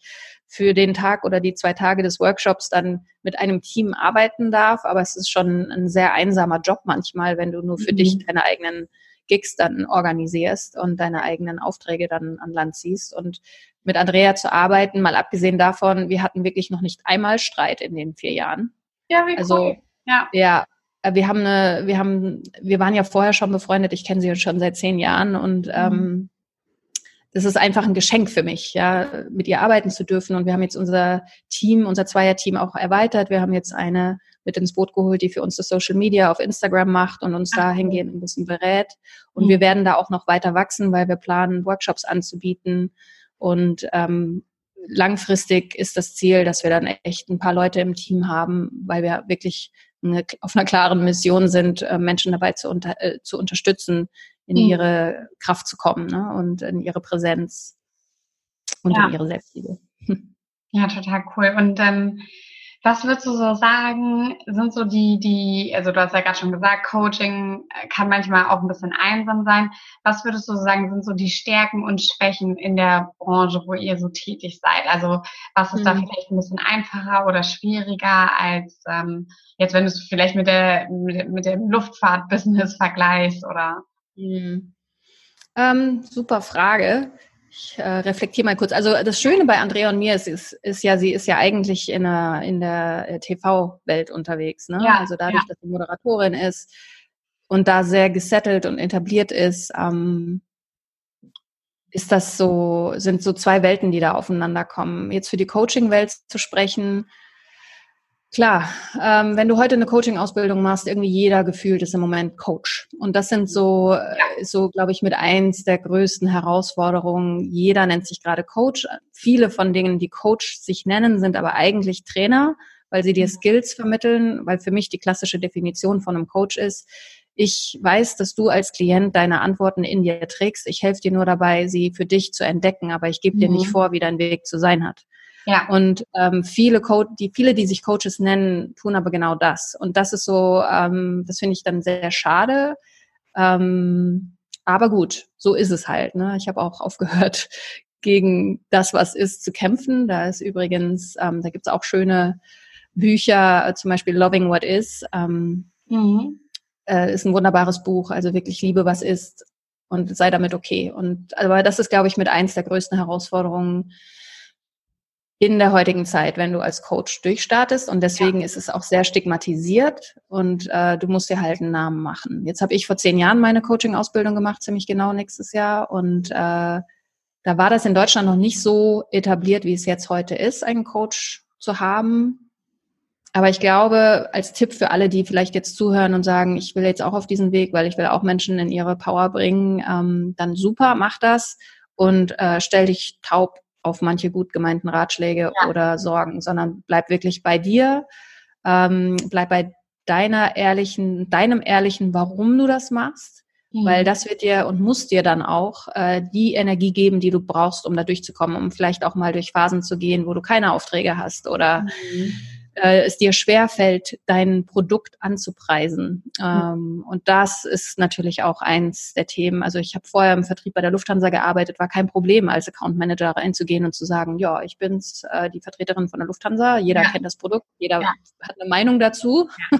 Speaker 2: für den Tag oder die zwei Tage des Workshops dann mit einem Team arbeiten darf. Aber es ist schon ein sehr einsamer Job manchmal, wenn du nur für mhm. dich deine eigenen Gigs dann organisierst und deine eigenen Aufträge dann an Land ziehst. Und mit Andrea zu arbeiten, mal abgesehen davon, wir hatten wirklich noch nicht einmal Streit in den vier Jahren.
Speaker 1: Ja, wie also, cool.
Speaker 2: Ja. ja, wir haben eine, wir haben, wir waren ja vorher schon befreundet, ich kenne sie schon seit zehn Jahren und mhm. ähm, das ist einfach ein Geschenk für mich, ja, mit ihr arbeiten zu dürfen. Und wir haben jetzt unser Team, unser Zweierteam auch erweitert. Wir haben jetzt eine mit ins Boot geholt, die für uns das Social Media auf Instagram macht und uns da hingehend ein bisschen berät. Und mhm. wir werden da auch noch weiter wachsen, weil wir planen, Workshops anzubieten. Und ähm, langfristig ist das Ziel, dass wir dann echt ein paar Leute im Team haben, weil wir wirklich eine, auf einer klaren Mission sind, äh, Menschen dabei zu, unter, äh, zu unterstützen, in mhm. ihre Kraft zu kommen ne? und in ihre Präsenz und ja. in ihre Selbstliebe.
Speaker 1: Ja, total cool. Und ähm, was würdest du so sagen, sind so die, die, also du hast ja gerade schon gesagt, Coaching äh, kann manchmal auch ein bisschen einsam sein. Was würdest du sagen, sind so die Stärken und Schwächen in der Branche, wo ihr so tätig seid? Also was ist mhm. da vielleicht ein bisschen einfacher oder schwieriger als ähm, jetzt, wenn du es vielleicht mit der mit, mit dem Luftfahrtbusiness vergleichst oder?
Speaker 2: Mhm. Ähm, super Frage. Ich äh, reflektiere mal kurz. Also das Schöne bei Andrea und mir ist, ist, ist ja, sie ist ja eigentlich in der, in der äh, TV-Welt unterwegs. Ne? Ja, also dadurch, ja. dass sie Moderatorin ist und da sehr gesettelt und etabliert ist, ähm, ist das so, sind so zwei Welten, die da aufeinander kommen. Jetzt für die Coaching-Welt zu sprechen, Klar, ähm, wenn du heute eine Coaching-Ausbildung machst, irgendwie jeder gefühlt ist im Moment Coach. Und das sind so, ja. so glaube ich, mit eins der größten Herausforderungen. Jeder nennt sich gerade Coach. Viele von denen, die Coach sich nennen, sind aber eigentlich Trainer, weil sie dir mhm. Skills vermitteln, weil für mich die klassische Definition von einem Coach ist, ich weiß, dass du als Klient deine Antworten in dir trägst. Ich helfe dir nur dabei, sie für dich zu entdecken, aber ich gebe dir nicht mhm. vor, wie dein Weg zu sein hat. Ja. Und ähm, viele, Co die, viele, die sich Coaches nennen, tun aber genau das. Und das ist so, ähm, das finde ich dann sehr schade. Ähm, aber gut, so ist es halt. Ne? Ich habe auch aufgehört, gegen das, was ist, zu kämpfen. Da ist übrigens, ähm, da gibt's auch schöne Bücher, zum Beispiel Loving What Is. Ähm, mhm. äh, ist ein wunderbares Buch, also wirklich Liebe, was ist und sei damit okay. Und aber das ist, glaube ich, mit eins der größten Herausforderungen, in der heutigen Zeit, wenn du als Coach durchstartest. Und deswegen ja. ist es auch sehr stigmatisiert und äh, du musst dir halt einen Namen machen. Jetzt habe ich vor zehn Jahren meine Coaching-Ausbildung gemacht, ziemlich genau nächstes Jahr. Und äh, da war das in Deutschland noch nicht so etabliert, wie es jetzt heute ist, einen Coach zu haben. Aber ich glaube, als Tipp für alle, die vielleicht jetzt zuhören und sagen, ich will jetzt auch auf diesen Weg, weil ich will auch Menschen in ihre Power bringen, ähm, dann super, mach das und äh, stell dich taub auf manche gut gemeinten Ratschläge ja. oder Sorgen, sondern bleib wirklich bei dir, ähm, bleib bei deiner ehrlichen, deinem ehrlichen, warum du das machst, mhm. weil das wird dir und muss dir dann auch äh, die Energie geben, die du brauchst, um da durchzukommen, um vielleicht auch mal durch Phasen zu gehen, wo du keine Aufträge hast oder mhm äh, es dir schwerfällt, dein Produkt anzupreisen. Ähm, und das ist natürlich auch eins der Themen. Also ich habe vorher im Vertrieb bei der Lufthansa gearbeitet, war kein Problem, als Account Manager reinzugehen und zu sagen, ja, ich bin's, äh, die Vertreterin von der Lufthansa, jeder ja. kennt das Produkt, jeder ja. hat eine Meinung dazu. Ja.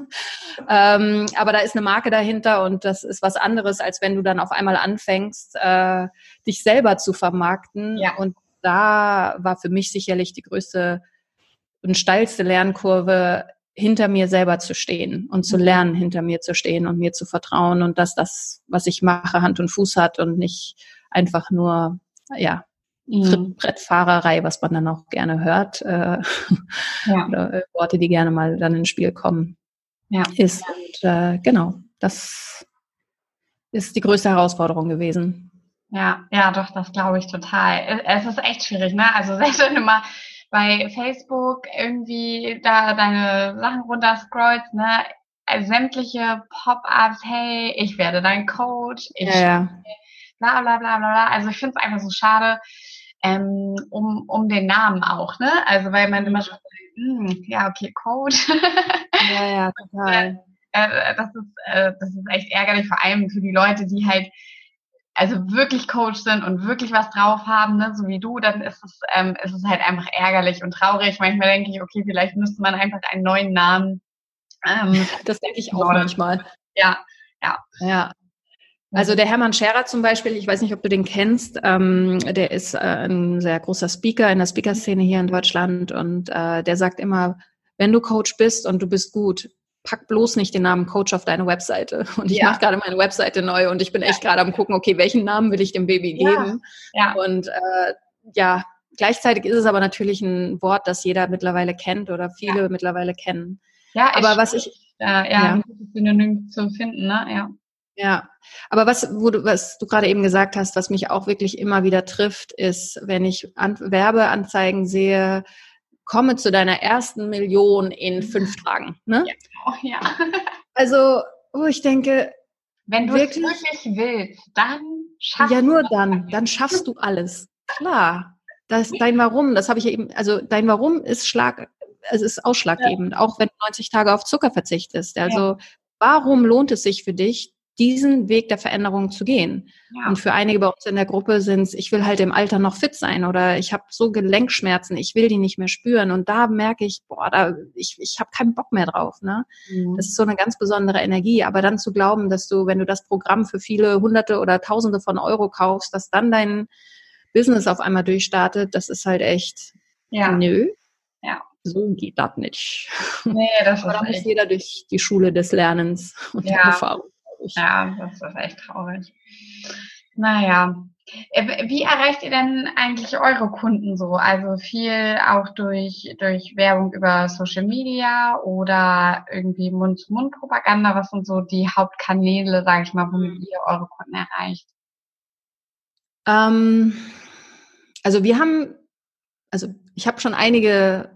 Speaker 2: ähm, aber da ist eine Marke dahinter und das ist was anderes, als wenn du dann auf einmal anfängst, äh, dich selber zu vermarkten. Und da war für mich sicherlich die größte und steilste Lernkurve, hinter mir selber zu stehen und zu mhm. lernen, hinter mir zu stehen und mir zu vertrauen und dass das, was ich mache, Hand und Fuß hat und nicht einfach nur, ja, mhm. Trittbrettfahrerei, was man dann auch gerne hört, äh, ja. oder äh, Worte, die gerne mal dann ins Spiel kommen, ja. ist. Und äh, genau, das ist die größte Herausforderung gewesen.
Speaker 1: Ja, ja, doch, das glaube ich total. Es ist echt schwierig, ne? Also selbst wenn du mal bei Facebook irgendwie da deine Sachen runterscrollst, ne? Also sämtliche Pop-ups, hey, ich werde dein Coach, ich ja, ja. bla bla bla bla bla. Also ich finde es einfach so schade, ähm, um, um den Namen auch, ne? Also weil man immer schon, hm, ja, okay, Coach.
Speaker 2: ja, ja, total.
Speaker 1: Äh, das ist, äh, das ist echt ärgerlich, vor allem für die Leute, die halt also wirklich Coach sind und wirklich was drauf haben, ne, so wie du, dann ist es, ähm, ist es halt einfach ärgerlich und traurig. Manchmal denke ich, okay, vielleicht müsste man einfach einen neuen Namen.
Speaker 2: Ähm, das denke ich auch manchmal.
Speaker 1: Ja, ja.
Speaker 2: Ja. Also der Hermann Scherer zum Beispiel, ich weiß nicht, ob du den kennst, ähm, der ist äh, ein sehr großer Speaker in der Speaker-Szene hier in Deutschland und äh, der sagt immer, wenn du Coach bist und du bist gut, pack bloß nicht den Namen Coach auf deine Webseite. Und ich ja. mache gerade meine Webseite neu und ich bin echt gerade am gucken, okay, welchen Namen will ich dem Baby geben? Ja. ja. Und äh, ja, gleichzeitig ist es aber natürlich ein Wort, das jeder mittlerweile kennt oder viele ja. mittlerweile kennen.
Speaker 1: Ja, aber was ich ja, ja, ja. ein Synonym zu finden, ne? Ja.
Speaker 2: Ja, aber was, wo du, was du gerade eben gesagt hast, was mich auch wirklich immer wieder trifft, ist, wenn ich An Werbeanzeigen sehe, komme zu deiner ersten Million in fünf Tagen. Ne? Ja. Oh, ja. also, wo ich denke,
Speaker 1: wenn du wirklich, es wirklich willst, dann schaffst
Speaker 2: du Ja, nur dann, dann schaffst du alles. Klar. Das, dein Warum, das habe ich eben, also dein Warum ist Schlag, es ist ausschlaggebend, ja. auch wenn du 90 Tage auf Zucker verzichtest. Also, ja. warum lohnt es sich für dich, diesen Weg der Veränderung zu gehen. Ja. Und für einige bei uns in der Gruppe sind es, ich will halt im Alter noch fit sein oder ich habe so Gelenkschmerzen, ich will die nicht mehr spüren. Und da merke ich, boah, da, ich, ich habe keinen Bock mehr drauf. Ne? Mhm. Das ist so eine ganz besondere Energie. Aber dann zu glauben, dass du, wenn du das Programm für viele Hunderte oder Tausende von Euro kaufst, dass dann dein Business auf einmal durchstartet, das ist halt echt, ja. nö. Ja. So geht das nicht. Nee, das ist muss jeder durch die Schule des Lernens und ja. der Erfahrung.
Speaker 1: Ja, das ist echt traurig. Naja. Äh, wie erreicht ihr denn eigentlich eure Kunden so? Also viel auch durch, durch Werbung über Social Media oder irgendwie Mund-zu-Mund-Propaganda? Was sind so die Hauptkanäle, sage ich mal, womit ihr eure Kunden erreicht?
Speaker 2: Ähm, also wir haben, also ich habe schon einige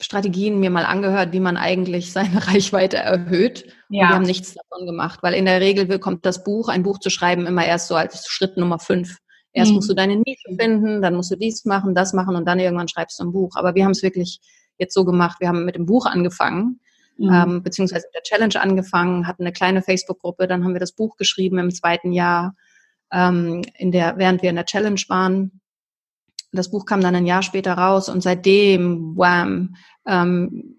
Speaker 2: Strategien mir mal angehört, wie man eigentlich seine Reichweite erhöht. Ja. Und wir haben nichts davon gemacht, weil in der Regel kommt das Buch, ein Buch zu schreiben, immer erst so als Schritt Nummer fünf. Erst mhm. musst du deine Nische finden, dann musst du dies machen, das machen und dann irgendwann schreibst du ein Buch. Aber wir haben es wirklich jetzt so gemacht. Wir haben mit dem Buch angefangen, mhm. ähm, beziehungsweise mit der Challenge angefangen, hatten eine kleine Facebook-Gruppe, dann haben wir das Buch geschrieben im zweiten Jahr, ähm, in der, während wir in der Challenge waren. Das Buch kam dann ein Jahr später raus und seitdem, wham, ähm,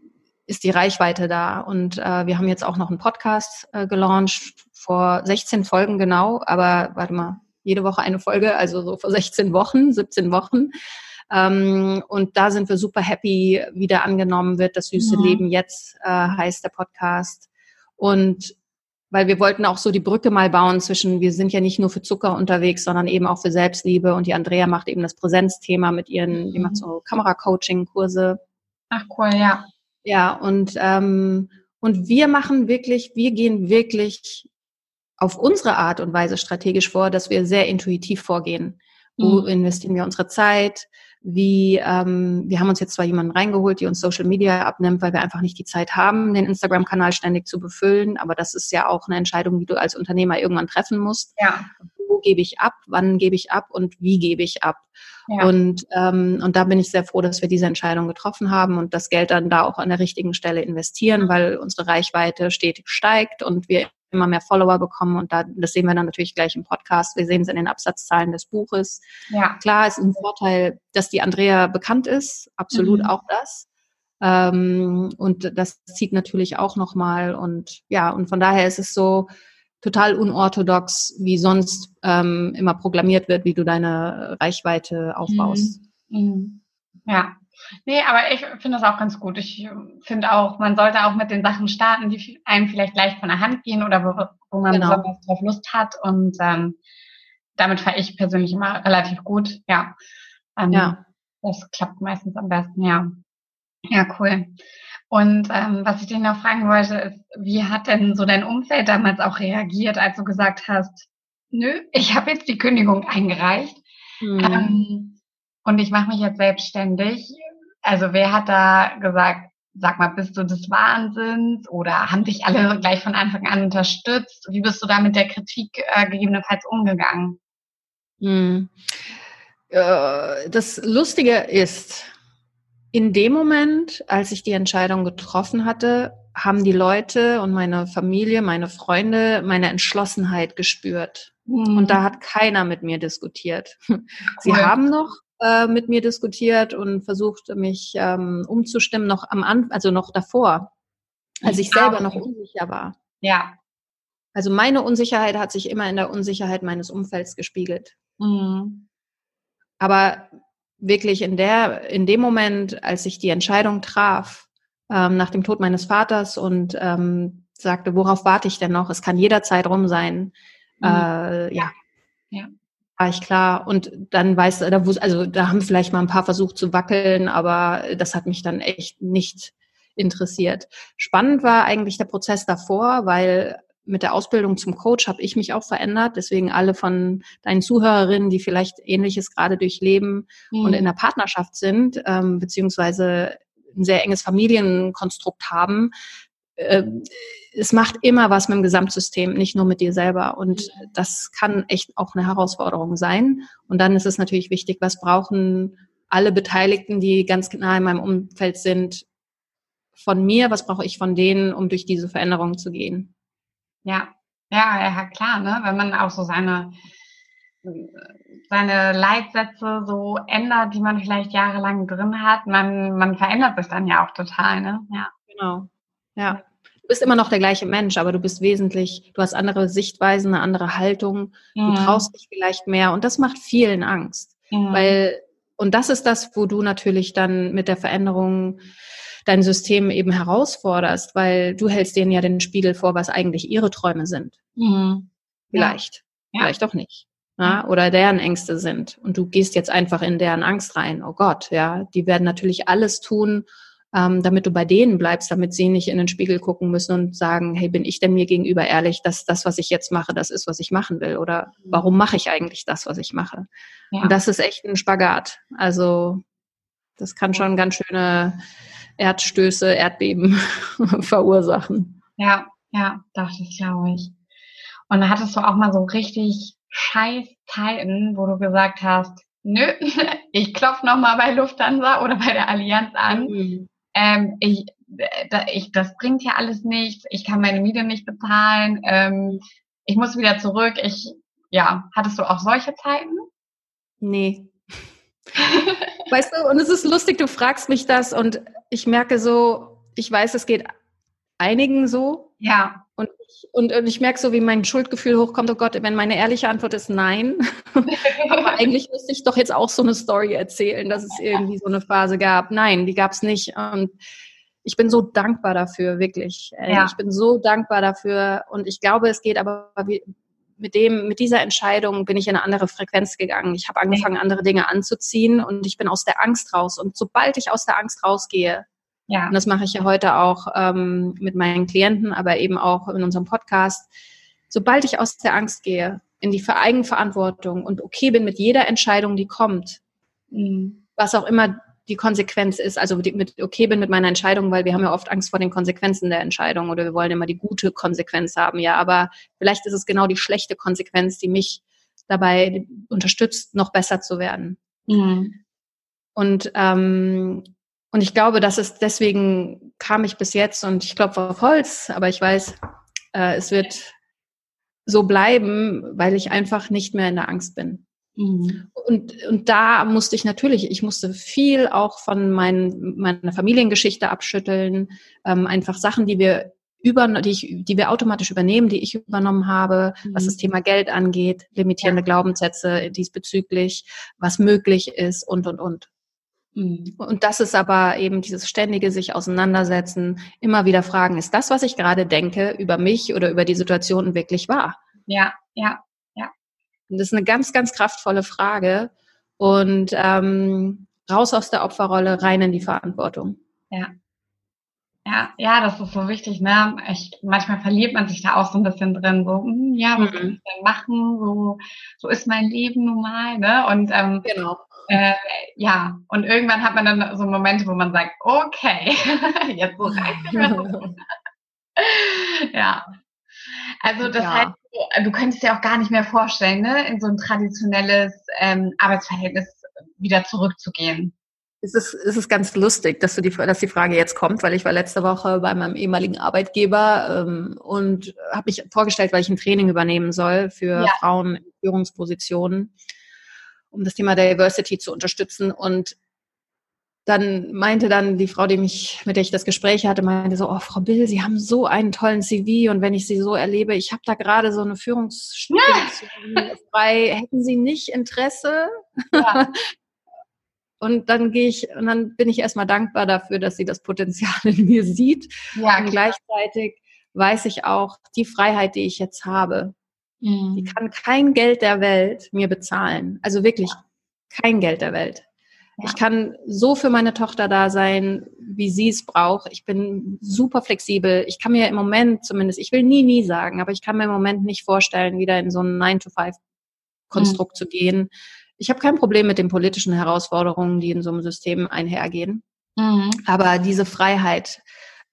Speaker 2: ist die Reichweite da. Und äh, wir haben jetzt auch noch einen Podcast äh, gelauncht vor 16 Folgen genau, aber warte mal, jede Woche eine Folge, also so vor 16 Wochen, 17 Wochen. Ähm, und da sind wir super happy, wie der angenommen wird. Das süße ja. Leben jetzt äh, heißt der Podcast. Und weil wir wollten auch so die Brücke mal bauen zwischen, wir sind ja nicht nur für Zucker unterwegs, sondern eben auch für Selbstliebe. Und die Andrea macht eben das Präsenzthema mit ihren, die macht mhm. so Kameracoaching-Kurse.
Speaker 1: Ach cool, ja.
Speaker 2: Ja, und, ähm, und wir machen wirklich, wir gehen wirklich auf unsere Art und Weise strategisch vor, dass wir sehr intuitiv vorgehen. Wo mhm. investieren wir unsere Zeit? Wie ähm, wir haben uns jetzt zwar jemanden reingeholt, die uns Social Media abnimmt, weil wir einfach nicht die Zeit haben, den Instagram-Kanal ständig zu befüllen, aber das ist ja auch eine Entscheidung, die du als Unternehmer irgendwann treffen musst. Ja. Wo gebe ich ab, wann gebe ich ab und wie gebe ich ab? Ja. Und, ähm, und da bin ich sehr froh, dass wir diese Entscheidung getroffen haben und das Geld dann da auch an der richtigen Stelle investieren, weil unsere Reichweite stetig steigt und wir immer mehr Follower bekommen und da, das sehen wir dann natürlich gleich im Podcast. Wir sehen es in den Absatzzahlen des Buches. Ja. Klar ist ein Vorteil, dass die Andrea bekannt ist, absolut mhm. auch das. Ähm, und das zieht natürlich auch nochmal und ja, und von daher ist es so total unorthodox, wie sonst ähm, immer proklamiert wird, wie du deine Reichweite aufbaust.
Speaker 1: Mhm. Mhm. Ja, Nee, aber ich finde das auch ganz gut. Ich finde auch, man sollte auch mit den Sachen starten, die einem vielleicht leicht von der Hand gehen oder wo, wo man genau. besonders drauf Lust hat. Und ähm, damit fahre ich persönlich immer relativ gut, ja. Ähm,
Speaker 2: ja.
Speaker 1: Das klappt meistens am besten, ja. Ja, cool. Und ähm, was ich dich noch fragen wollte, ist, wie hat denn so dein Umfeld damals auch reagiert, als du gesagt hast, nö, ich habe jetzt die Kündigung eingereicht mhm. ähm, und ich mache mich jetzt selbstständig. Also wer hat da gesagt, sag mal, bist du des Wahnsinns oder haben dich alle gleich von Anfang an unterstützt? Wie bist du da mit der Kritik äh, gegebenenfalls umgegangen?
Speaker 2: Mhm. Äh, das Lustige ist, in dem Moment, als ich die Entscheidung getroffen hatte, haben die Leute und meine Familie, meine Freunde meine Entschlossenheit gespürt. Mhm. Und da hat keiner mit mir diskutiert. Cool. Sie haben noch äh, mit mir diskutiert und versucht, mich ähm, umzustimmen, noch am Anfang, also noch davor, als ich selber noch unsicher war.
Speaker 1: Ja.
Speaker 2: Also meine Unsicherheit hat sich immer in der Unsicherheit meines Umfelds gespiegelt. Mhm. Aber wirklich in der, in dem Moment, als ich die Entscheidung traf, ähm, nach dem Tod meines Vaters und ähm, sagte, worauf warte ich denn noch? Es kann jederzeit rum sein. Mhm. Äh, ja. ja. Ich klar. Und dann weiß, da also da haben vielleicht mal ein paar versucht zu wackeln, aber das hat mich dann echt nicht interessiert. Spannend war eigentlich der Prozess davor, weil mit der Ausbildung zum Coach habe ich mich auch verändert. Deswegen alle von deinen Zuhörerinnen, die vielleicht Ähnliches gerade durchleben mhm. und in der Partnerschaft sind, ähm, beziehungsweise ein sehr enges Familienkonstrukt haben, äh, es macht immer was mit dem Gesamtsystem, nicht nur mit dir selber. Und das kann echt auch eine Herausforderung sein. Und dann ist es natürlich wichtig, was brauchen alle Beteiligten, die ganz nah in meinem Umfeld sind, von mir, was brauche ich von denen, um durch diese Veränderung zu gehen.
Speaker 1: Ja, ja, ja, klar, ne? Wenn man auch so seine, seine Leitsätze so ändert, die man vielleicht jahrelang drin hat, man, man verändert sich dann ja auch total, ne?
Speaker 2: Ja. Genau. Ja. Du bist immer noch der gleiche Mensch, aber du bist wesentlich, du hast andere Sichtweisen, eine andere Haltung, mhm. du traust dich vielleicht mehr und das macht vielen Angst. Mhm. Weil, und das ist das, wo du natürlich dann mit der Veränderung dein System eben herausforderst, weil du hältst denen ja den Spiegel vor, was eigentlich ihre Träume sind. Mhm. Vielleicht, ja. vielleicht doch nicht. Ja, oder deren Ängste sind. Und du gehst jetzt einfach in deren Angst rein. Oh Gott, ja, die werden natürlich alles tun, ähm, damit du bei denen bleibst, damit sie nicht in den Spiegel gucken müssen und sagen, hey, bin ich denn mir gegenüber ehrlich, dass das, was ich jetzt mache, das ist, was ich machen will? Oder mhm. warum mache ich eigentlich das, was ich mache? Ja. Und das ist echt ein Spagat. Also das kann schon ganz schöne Erdstöße, Erdbeben verursachen.
Speaker 1: Ja, ja, dachte ich, glaube ich. Und da hattest du auch mal so richtig scheiß Zeiten, wo du gesagt hast, nö, ich klopfe nochmal bei Lufthansa oder bei der Allianz an. Mhm. Ähm, ich, da, ich, das bringt ja alles nichts. Ich kann meine Miete nicht bezahlen. Ähm, ich muss wieder zurück. Ich, ja, hattest du auch solche Zeiten?
Speaker 2: Nee. weißt du, und es ist lustig, du fragst mich das und ich merke so, ich weiß, es geht einigen so.
Speaker 1: Ja.
Speaker 2: Und ich, und, und ich merke so, wie mein Schuldgefühl hochkommt, oh Gott, wenn meine ehrliche Antwort ist nein. Aber eigentlich müsste ich doch jetzt auch so eine Story erzählen, dass es irgendwie so eine Phase gab. Nein, die gab es nicht. Und ich bin so dankbar dafür, wirklich. Ja. Ich bin so dankbar dafür. Und ich glaube, es geht aber mit dem, mit dieser Entscheidung bin ich in eine andere Frequenz gegangen. Ich habe angefangen, andere Dinge anzuziehen und ich bin aus der Angst raus. Und sobald ich aus der Angst rausgehe, ja. und das mache ich ja heute auch ähm, mit meinen Klienten, aber eben auch in unserem Podcast, sobald ich aus der Angst gehe, in die Eigenverantwortung und okay bin mit jeder Entscheidung, die kommt, mhm. was auch immer die Konsequenz ist, also mit okay bin mit meiner Entscheidung, weil wir haben ja oft Angst vor den Konsequenzen der Entscheidung oder wir wollen immer die gute Konsequenz haben, ja, aber vielleicht ist es genau die schlechte Konsequenz, die mich dabei unterstützt, noch besser zu werden. Mhm. Und ähm, und ich glaube, dass es deswegen kam ich bis jetzt und ich klopfe auf Holz, aber ich weiß, äh, es wird so bleiben, weil ich einfach nicht mehr in der Angst bin. Mhm. Und, und da musste ich natürlich, ich musste viel auch von mein, meiner Familiengeschichte abschütteln, ähm, einfach Sachen, die wir über, die, ich, die wir automatisch übernehmen, die ich übernommen habe, mhm. was das Thema Geld angeht, limitierende ja. Glaubenssätze diesbezüglich, was möglich ist und, und, und. Mhm. Und das ist aber eben dieses ständige sich auseinandersetzen, immer wieder fragen, ist das, was ich gerade denke, über mich oder über die Situation wirklich wahr?
Speaker 1: Ja, ja,
Speaker 2: und das ist eine ganz, ganz kraftvolle Frage. und ähm, raus aus der Opferrolle, rein in die Verantwortung.
Speaker 1: Ja. Ja, ja, das ist so wichtig, ne? Ich, manchmal verliert man sich da auch so ein bisschen drin, so, hm, ja, was mhm. kann ich denn machen? So, so ist mein Leben nun mal, ne? Und ähm, genau. Äh, ja, und irgendwann hat man dann so Momente, wo man sagt, okay, jetzt so reicht Ja. Also das ja. heißt, du könntest dir auch gar nicht mehr vorstellen, ne, in so ein traditionelles ähm, Arbeitsverhältnis wieder zurückzugehen.
Speaker 2: Es ist, es ist ganz lustig, dass, du die, dass die Frage jetzt kommt, weil ich war letzte Woche bei meinem ehemaligen Arbeitgeber ähm, und habe mich vorgestellt, weil ich ein Training übernehmen soll für ja. Frauen in Führungspositionen, um das Thema Diversity zu unterstützen. Und dann meinte dann die Frau, die mich, mit der ich das Gespräch hatte, meinte so, oh Frau Bill, Sie haben so einen tollen CV und wenn ich Sie so erlebe, ich habe da gerade so eine Führungsposition ja. frei, hätten Sie nicht Interesse? Ja. Und dann gehe ich, und dann bin ich erstmal dankbar dafür, dass sie das Potenzial in mir sieht. Ja, und gleichzeitig weiß ich auch, die Freiheit, die ich jetzt habe, mhm. die kann kein Geld der Welt mir bezahlen. Also wirklich kein Geld der Welt. Ja. Ich kann so für meine Tochter da sein, wie sie es braucht. Ich bin super flexibel. Ich kann mir im Moment zumindest, ich will nie, nie sagen, aber ich kann mir im Moment nicht vorstellen, wieder in so ein 9-to-5-Konstrukt mhm. zu gehen ich habe kein Problem mit den politischen Herausforderungen, die in so einem System einhergehen. Mhm. Aber diese Freiheit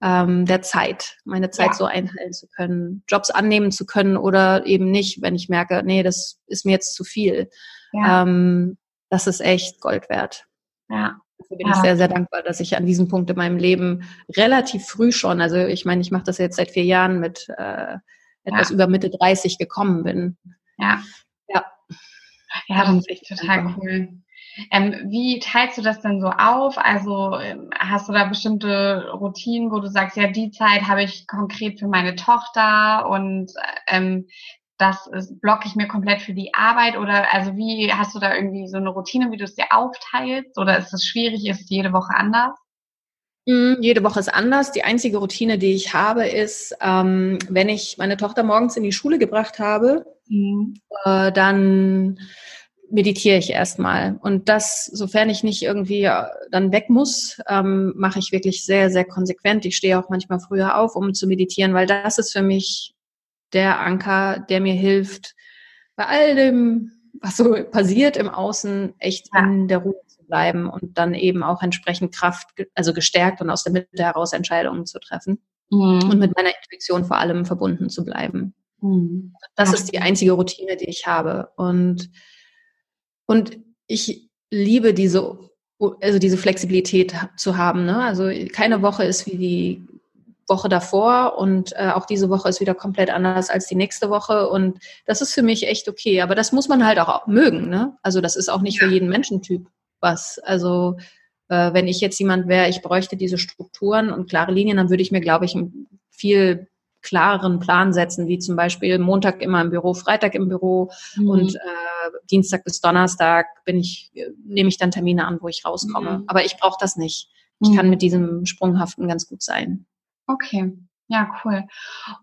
Speaker 2: ähm, der Zeit, meine Zeit ja. so einteilen zu können, Jobs annehmen zu können oder eben nicht, wenn ich merke, nee, das ist mir jetzt zu viel. Ja. Ähm, das ist echt Gold wert. Ja. Dafür bin ja. ich sehr, sehr dankbar, dass ich an diesem Punkt in meinem Leben relativ früh schon, also ich meine, ich mache das jetzt seit vier Jahren mit äh, etwas über Mitte 30 gekommen bin.
Speaker 1: Ja. Ja. Ja, das ist echt total cool. Ähm, wie teilst du das denn so auf? Also ähm, hast du da bestimmte Routinen, wo du sagst, ja, die Zeit habe ich konkret für meine Tochter und ähm, das blocke ich mir komplett für die Arbeit oder also wie hast du da irgendwie so eine Routine, wie du es dir aufteilst oder ist es schwierig, ist es jede Woche anders?
Speaker 2: Mhm, jede Woche ist anders. Die einzige Routine, die ich habe, ist, ähm, wenn ich meine Tochter morgens in die Schule gebracht habe, mhm. äh, dann meditiere ich erstmal. Und das, sofern ich nicht irgendwie äh, dann weg muss, ähm, mache ich wirklich sehr, sehr konsequent. Ich stehe auch manchmal früher auf, um zu meditieren, weil das ist für mich der Anker, der mir hilft, bei all dem, was so passiert im Außen, echt ja. in der Ruhe zu bleiben und dann eben auch entsprechend Kraft, also gestärkt und aus der Mitte heraus Entscheidungen zu treffen mhm. und mit meiner Intuition vor allem verbunden zu bleiben. Mhm. Das ja. ist die einzige Routine, die ich habe. Und und ich liebe diese, also diese Flexibilität zu haben. Ne? Also keine Woche ist wie die Woche davor und äh, auch diese Woche ist wieder komplett anders als die nächste Woche und das ist für mich echt okay. Aber das muss man halt auch mögen. Ne? Also das ist auch nicht ja. für jeden Menschentyp was. Also äh, wenn ich jetzt jemand wäre, ich bräuchte diese Strukturen und klare Linien, dann würde ich mir, glaube ich, viel klareren Plan setzen, wie zum Beispiel Montag immer im Büro, Freitag im Büro mhm. und äh, Dienstag bis Donnerstag bin ich, nehme ich dann Termine an, wo ich rauskomme. Mhm. Aber ich brauche das nicht. Ich mhm. kann mit diesem Sprunghaften ganz gut sein.
Speaker 1: Okay. Ja, cool.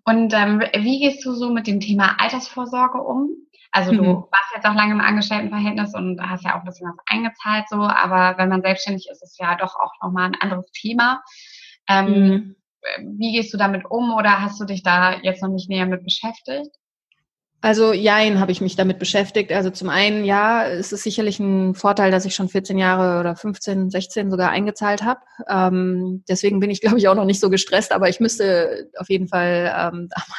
Speaker 1: Und ähm, wie gehst du so mit dem Thema Altersvorsorge um? Also du mhm. warst jetzt auch lange im Angestelltenverhältnis und hast ja auch ein bisschen was eingezahlt, so, aber wenn man selbstständig ist, ist es ja doch auch nochmal ein anderes Thema. Ähm, mhm wie gehst du damit um oder hast du dich da jetzt noch nicht näher mit beschäftigt?
Speaker 2: Also jein, habe ich mich damit beschäftigt. Also zum einen, ja, es ist sicherlich ein Vorteil, dass ich schon 14 Jahre oder 15, 16 sogar eingezahlt habe. Ähm, deswegen bin ich, glaube ich, auch noch nicht so gestresst, aber ich müsste auf jeden Fall ähm, da mal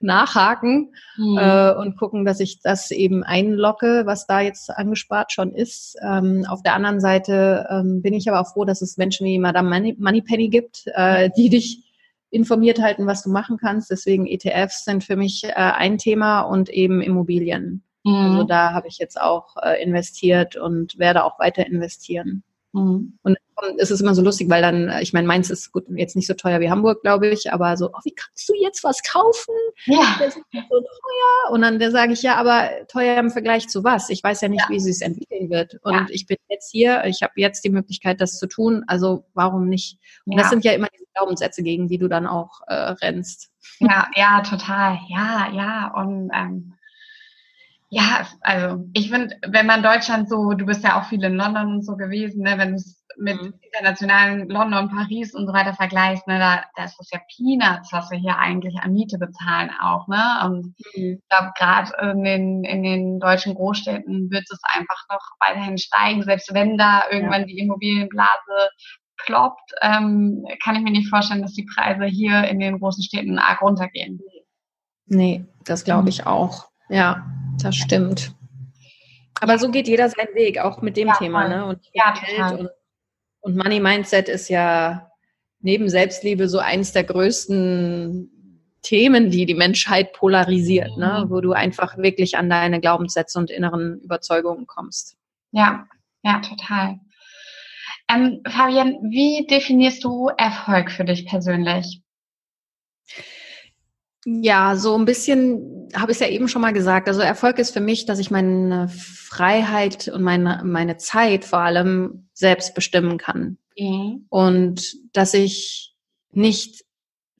Speaker 2: nachhaken mhm. äh, und gucken, dass ich das eben einlocke, was da jetzt angespart schon ist. Ähm, auf der anderen Seite ähm, bin ich aber auch froh, dass es Menschen wie Madame Money, Moneypenny gibt, äh, die dich informiert halten, was du machen kannst. Deswegen ETFs sind für mich äh, ein Thema und eben Immobilien. Mhm. Also da habe ich jetzt auch äh, investiert und werde auch weiter investieren. Mhm. Und es ist immer so lustig, weil dann, ich meine, Mainz ist gut jetzt nicht so teuer wie Hamburg, glaube ich, aber so, oh, wie kannst du jetzt was kaufen? Ja. Das ist so teuer. Und dann sage ich, ja, aber teuer im Vergleich zu was? Ich weiß ja nicht, ja. wie sie es entwickeln wird. Und ja. ich bin jetzt hier, ich habe jetzt die Möglichkeit, das zu tun, also warum nicht? Und ja. das sind ja immer diese Glaubenssätze, gegen die du dann auch äh, rennst.
Speaker 1: Ja, ja, total. Ja, ja. Und ähm, Ja, also ich finde, wenn man Deutschland so, du bist ja auch viel in London und so gewesen, ne, wenn du es mit mhm. internationalen London, Paris und so weiter vergleichst, ne, da, da ist das ja Peanuts, was wir hier eigentlich an Miete bezahlen auch, ne? Und mhm. ich glaube, gerade in den, in den deutschen Großstädten wird es einfach noch weiterhin steigen, selbst wenn da irgendwann ja. die Immobilienblase ploppt, ähm, kann ich mir nicht vorstellen, dass die Preise hier in den großen Städten arg runtergehen.
Speaker 2: Nee, das glaube ich auch. Ja, das stimmt. Aber so geht jeder seinen Weg, auch mit dem ja, Thema. Ne? Und, ja, Geld und, und Money Mindset ist ja neben Selbstliebe so eins der größten Themen, die die Menschheit polarisiert, ne? mhm. wo du einfach wirklich an deine Glaubenssätze und inneren Überzeugungen kommst.
Speaker 1: Ja, ja, total. Ähm, Fabian, wie definierst du Erfolg für dich persönlich?
Speaker 2: Ja, so ein bisschen habe ich es ja eben schon mal gesagt. Also Erfolg ist für mich, dass ich meine Freiheit und meine, meine Zeit vor allem selbst bestimmen kann. Mhm. Und dass ich nicht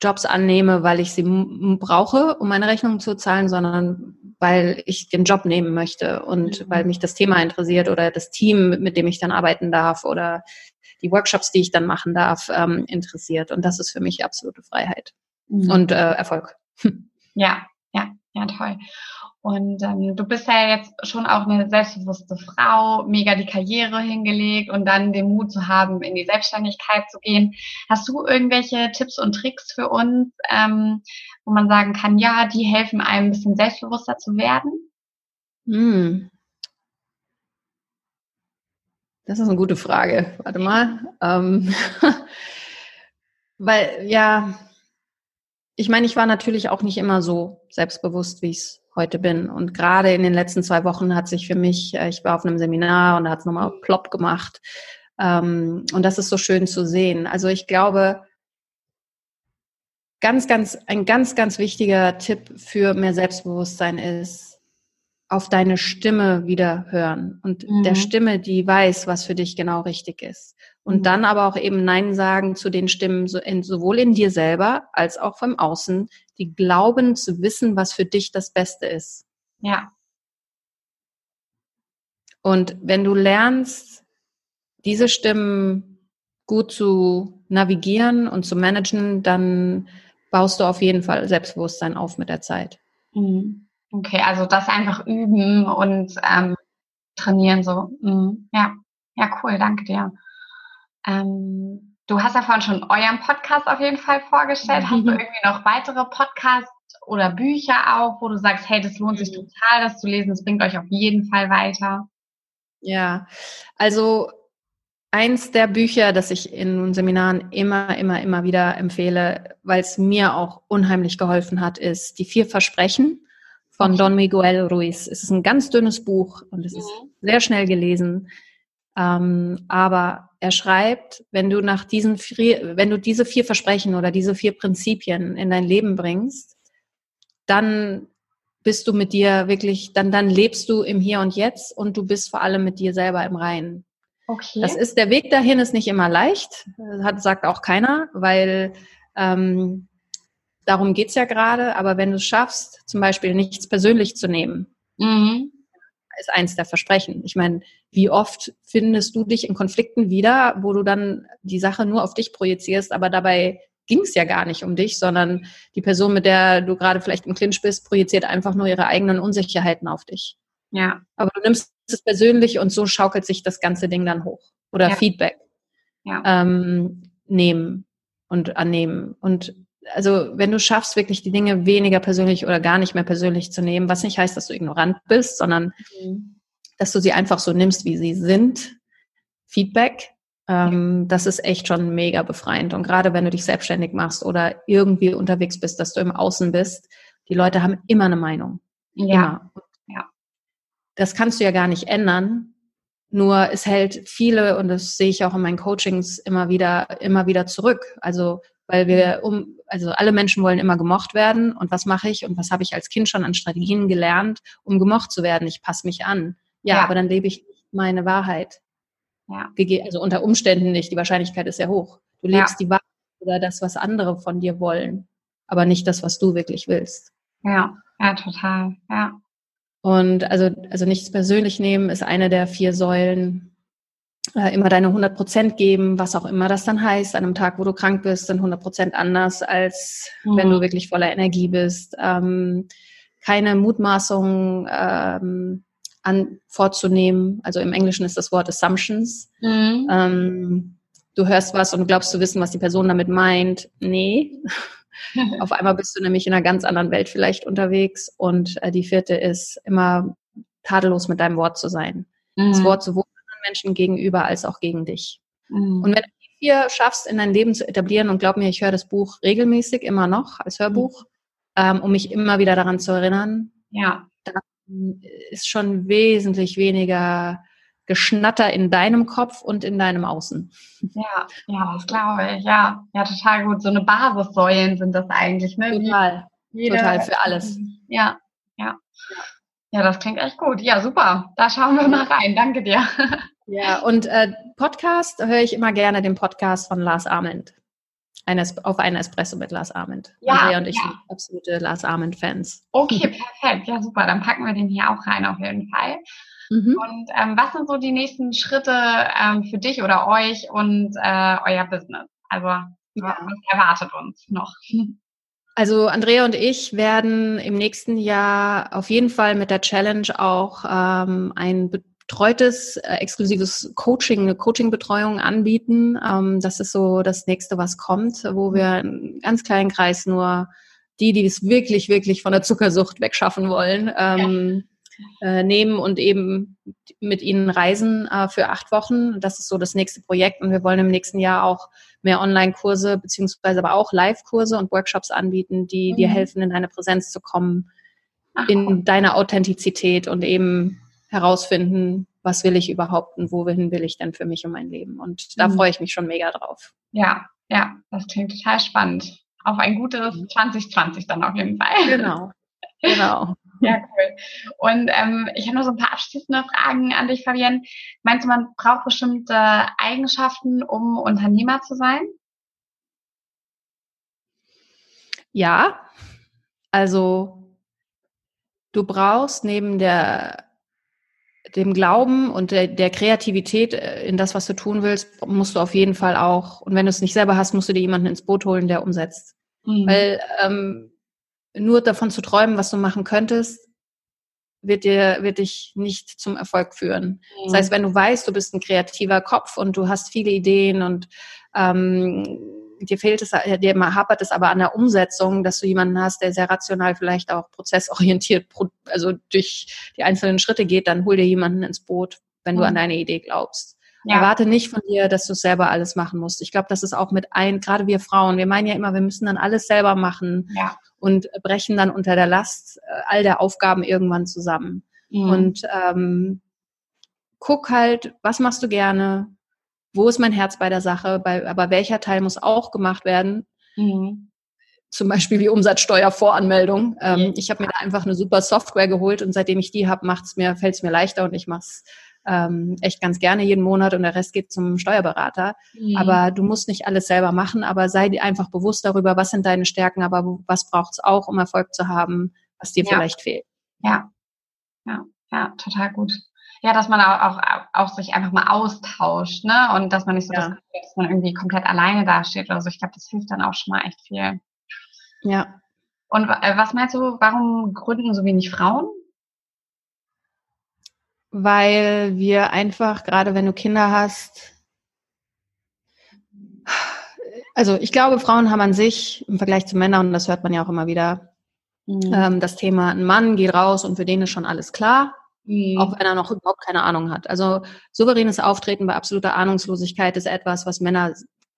Speaker 2: Jobs annehme, weil ich sie brauche, um meine Rechnung zu zahlen, sondern weil ich den Job nehmen möchte und mhm. weil mich das Thema interessiert oder das Team, mit dem ich dann arbeiten darf oder die Workshops, die ich dann machen darf, ähm, interessiert. Und das ist für mich absolute Freiheit mhm. und äh, Erfolg.
Speaker 1: Ja, ja, ja, toll. Und ähm, du bist ja jetzt schon auch eine selbstbewusste Frau, mega die Karriere hingelegt und dann den Mut zu haben, in die Selbstständigkeit zu gehen. Hast du irgendwelche Tipps und Tricks für uns, ähm, wo man sagen kann, ja, die helfen einem ein bisschen selbstbewusster zu werden? Hm.
Speaker 2: Das ist eine gute Frage. Warte mal. Ähm, weil, ja, ich meine, ich war natürlich auch nicht immer so selbstbewusst, wie ich es heute bin. Und gerade in den letzten zwei Wochen hat sich für mich, äh, ich war auf einem Seminar und da hat es nochmal plopp gemacht. Ähm, und das ist so schön zu sehen. Also ich glaube, ganz, ganz, ein ganz, ganz wichtiger Tipp für mehr Selbstbewusstsein ist, auf deine Stimme wieder hören und mhm. der Stimme, die weiß, was für dich genau richtig ist. Und mhm. dann aber auch eben Nein sagen zu den Stimmen, sowohl in dir selber als auch vom Außen, die glauben zu wissen, was für dich das Beste ist.
Speaker 1: Ja.
Speaker 2: Und wenn du lernst, diese Stimmen gut zu navigieren und zu managen, dann baust du auf jeden Fall Selbstbewusstsein auf mit der Zeit.
Speaker 1: Mhm. Okay, also das einfach üben und ähm, trainieren so. Mhm. Ja, ja, cool, danke dir. Ähm, du hast ja vorhin schon euren Podcast auf jeden Fall vorgestellt. Hast du irgendwie noch weitere Podcasts oder Bücher auch, wo du sagst, hey, das lohnt sich mhm. total, das zu lesen, das bringt euch auf jeden Fall weiter?
Speaker 2: Ja, also eins der Bücher, das ich in Seminaren immer, immer, immer wieder empfehle, weil es mir auch unheimlich geholfen hat, ist Die vier Versprechen von. Don Miguel Ruiz. Es ist ein ganz dünnes Buch und es mhm. ist sehr schnell gelesen. Ähm, aber er schreibt, wenn du nach diesen vier, wenn du diese vier Versprechen oder diese vier Prinzipien in dein Leben bringst, dann bist du mit dir wirklich, dann, dann lebst du im Hier und Jetzt und du bist vor allem mit dir selber im Reinen. Okay. Das ist, der Weg dahin ist nicht immer leicht, hat, sagt auch keiner, weil ähm, darum geht's ja gerade, aber wenn du es schaffst, zum Beispiel nichts persönlich zu nehmen, mhm. Ist eins der Versprechen. Ich meine, wie oft findest du dich in Konflikten wieder, wo du dann die Sache nur auf dich projizierst, aber dabei ging es ja gar nicht um dich, sondern die Person, mit der du gerade vielleicht im Clinch bist, projiziert einfach nur ihre eigenen Unsicherheiten auf dich.
Speaker 1: Ja.
Speaker 2: Aber du nimmst es persönlich und so schaukelt sich das ganze Ding dann hoch. Oder ja. Feedback ja. Ähm, nehmen und annehmen. Und also wenn du schaffst, wirklich die Dinge weniger persönlich oder gar nicht mehr persönlich zu nehmen, was nicht heißt, dass du ignorant bist, sondern mhm. dass du sie einfach so nimmst, wie sie sind, Feedback, ähm, das ist echt schon mega befreiend. Und gerade wenn du dich selbstständig machst oder irgendwie unterwegs bist, dass du im Außen bist, die Leute haben immer eine Meinung.
Speaker 1: Ja. Ja.
Speaker 2: Das kannst du ja gar nicht ändern. Nur es hält viele, und das sehe ich auch in meinen Coachings immer wieder, immer wieder zurück. Also weil wir um, also alle Menschen wollen immer gemocht werden. Und was mache ich und was habe ich als Kind schon an Strategien gelernt, um gemocht zu werden? Ich passe mich an. Ja, ja, aber dann lebe ich meine Wahrheit. Ja. Also unter Umständen nicht. Die Wahrscheinlichkeit ist sehr hoch. Du lebst ja. die Wahrheit oder das, was andere von dir wollen, aber nicht das, was du wirklich willst.
Speaker 1: Ja, ja, total. Ja.
Speaker 2: Und also, also nichts persönlich nehmen ist eine der vier Säulen. Äh, immer deine 100 Prozent geben, was auch immer das dann heißt. An einem Tag, wo du krank bist, sind 100 Prozent anders, als mhm. wenn du wirklich voller Energie bist. Ähm, keine Mutmaßungen ähm, an, vorzunehmen. Also im Englischen ist das Wort Assumptions. Mhm. Ähm, du hörst was und glaubst zu wissen, was die Person damit meint. Nee. Auf einmal bist du nämlich in einer ganz anderen Welt vielleicht unterwegs. Und äh, die vierte ist immer tadellos mit deinem Wort zu sein. Mhm. Das Wort sowohl Menschen gegenüber als auch gegen dich. Mhm. Und wenn du die vier schaffst, in dein Leben zu etablieren, und glaub mir, ich höre das Buch regelmäßig immer noch als Hörbuch, mhm. ähm, um mich immer wieder daran zu erinnern,
Speaker 1: ja.
Speaker 2: dann ist schon wesentlich weniger Geschnatter in deinem Kopf und in deinem Außen.
Speaker 1: Ja, ja, das glaube ich. Ja, ja, total gut. So eine Basissäulen sind das eigentlich, ne?
Speaker 2: Total. Jede, total für alles.
Speaker 1: Ja, ja. Ja, das klingt echt gut. Ja, super. Da schauen wir mal rein. Danke dir.
Speaker 2: Ja, und äh, Podcast höre ich immer gerne den Podcast von Lars Ament. Eine, auf einen Espresso mit Lars Ament. Ja, Andrea und ich ja. sind absolute Lars Ament-Fans.
Speaker 1: Okay, perfekt. Ja, super. Dann packen wir den hier auch rein auf jeden Fall. Mhm. Und ähm, was sind so die nächsten Schritte ähm, für dich oder euch und äh, euer Business? Also ja. was erwartet uns noch?
Speaker 2: Also Andrea und ich werden im nächsten Jahr auf jeden Fall mit der Challenge auch ähm, ein betreutes, äh, exklusives Coaching, eine Coaching-Betreuung anbieten. Ähm, das ist so das nächste, was kommt, wo wir einen ganz kleinen Kreis nur die, die es wirklich, wirklich von der Zuckersucht wegschaffen wollen, ähm, äh, nehmen und eben mit ihnen reisen äh, für acht Wochen. Das ist so das nächste Projekt und wir wollen im nächsten Jahr auch mehr Online-Kurse beziehungsweise aber auch Live-Kurse und Workshops anbieten, die mhm. dir helfen, in deine Präsenz zu kommen, Ach, in deine Authentizität und eben herausfinden, was will ich überhaupt und wohin will ich denn für mich und mein Leben. Und da mhm. freue ich mich schon mega drauf.
Speaker 1: Ja, ja, das klingt total spannend. Auf ein gutes 2020 mhm. dann auf jeden Fall.
Speaker 2: Genau, genau.
Speaker 1: Ja, cool. Und ähm, ich habe noch so ein paar abschließende Fragen an dich, Fabienne. Meinst du, man braucht bestimmte Eigenschaften, um Unternehmer zu sein?
Speaker 2: Ja, also du brauchst neben der dem Glauben und der, der Kreativität äh, in das, was du tun willst, musst du auf jeden Fall auch, und wenn du es nicht selber hast, musst du dir jemanden ins Boot holen, der umsetzt. Mhm. Weil ähm, nur davon zu träumen, was du machen könntest, wird dir, wird dich nicht zum Erfolg führen. Mhm. Das heißt, wenn du weißt, du bist ein kreativer Kopf und du hast viele Ideen und ähm, dir fehlt es, dir hapert es aber an der Umsetzung, dass du jemanden hast, der sehr rational vielleicht auch prozessorientiert, also durch die einzelnen Schritte geht, dann hol dir jemanden ins Boot, wenn du mhm. an deine Idee glaubst. Ja. Erwarte nicht von dir, dass du selber alles machen musst. Ich glaube, das ist auch mit ein, gerade wir Frauen, wir meinen ja immer, wir müssen dann alles selber machen ja. und brechen dann unter der Last äh, all der Aufgaben irgendwann zusammen. Mhm. Und ähm, guck halt, was machst du gerne? Wo ist mein Herz bei der Sache? Bei, aber welcher Teil muss auch gemacht werden? Mhm zum Beispiel wie Umsatzsteuervoranmeldung. Ähm, ich habe mir da einfach eine super Software geholt und seitdem ich die habe, mir, fällt es mir leichter und ich mache es ähm, echt ganz gerne jeden Monat und der Rest geht zum Steuerberater. Mhm. Aber du musst nicht alles selber machen, aber sei dir einfach bewusst darüber, was sind deine Stärken, aber was braucht es auch, um Erfolg zu haben, was dir ja. vielleicht fehlt.
Speaker 1: Ja, ja, ja, total gut. Ja, dass man auch, auch, auch sich einfach mal austauscht, ne? Und dass man nicht so ja. das dass man irgendwie komplett alleine dasteht oder so. Ich glaube, das hilft dann auch schon mal echt viel.
Speaker 2: Ja.
Speaker 1: Und äh, was meinst du, warum gründen so wenig Frauen?
Speaker 2: weil wir einfach, gerade wenn du Kinder hast, also ich glaube, Frauen haben an sich im Vergleich zu Männern, und das hört man ja auch immer wieder, mhm. ähm, das Thema, ein Mann geht raus und für den ist schon alles klar, mhm. auch wenn er noch überhaupt keine Ahnung hat. Also souveränes Auftreten bei absoluter Ahnungslosigkeit ist etwas, was Männer,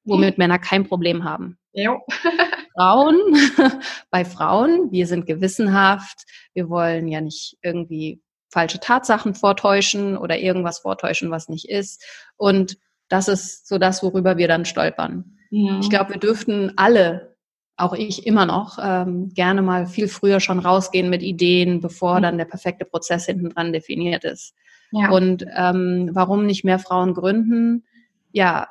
Speaker 2: womit mhm. Männer kein Problem haben.
Speaker 1: Jo.
Speaker 2: Frauen, bei Frauen, wir sind gewissenhaft, wir wollen ja nicht irgendwie falsche Tatsachen vortäuschen oder irgendwas vortäuschen, was nicht ist. Und das ist so das, worüber wir dann stolpern. Ja. Ich glaube, wir dürften alle, auch ich immer noch, ähm, gerne mal viel früher schon rausgehen mit Ideen, bevor mhm. dann der perfekte Prozess hinten dran definiert ist. Ja. Und ähm, warum nicht mehr Frauen gründen? Ja,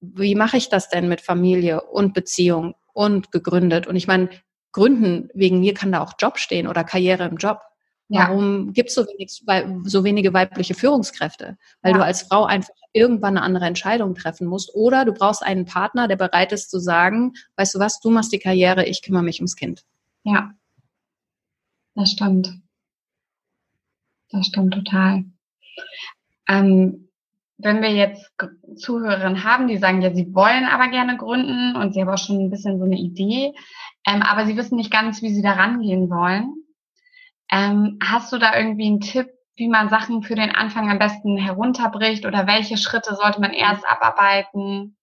Speaker 2: wie mache ich das denn mit Familie und Beziehung und gegründet? Und ich meine, gründen, wegen mir kann da auch Job stehen oder Karriere im Job. Warum ja. gibt es so, wenig, so wenige weibliche Führungskräfte? Weil ja. du als Frau einfach irgendwann eine andere Entscheidung treffen musst. Oder du brauchst einen Partner, der bereit ist zu sagen, weißt du was, du machst die Karriere, ich kümmere mich ums Kind.
Speaker 1: Ja, das stimmt. Das stimmt total. Ähm, wenn wir jetzt Zuhörerinnen haben, die sagen, ja, sie wollen aber gerne gründen und sie haben auch schon ein bisschen so eine Idee, ähm, aber sie wissen nicht ganz, wie sie da rangehen wollen. Ähm, hast du da irgendwie einen Tipp, wie man Sachen für den Anfang am besten herunterbricht oder welche Schritte sollte man erst abarbeiten?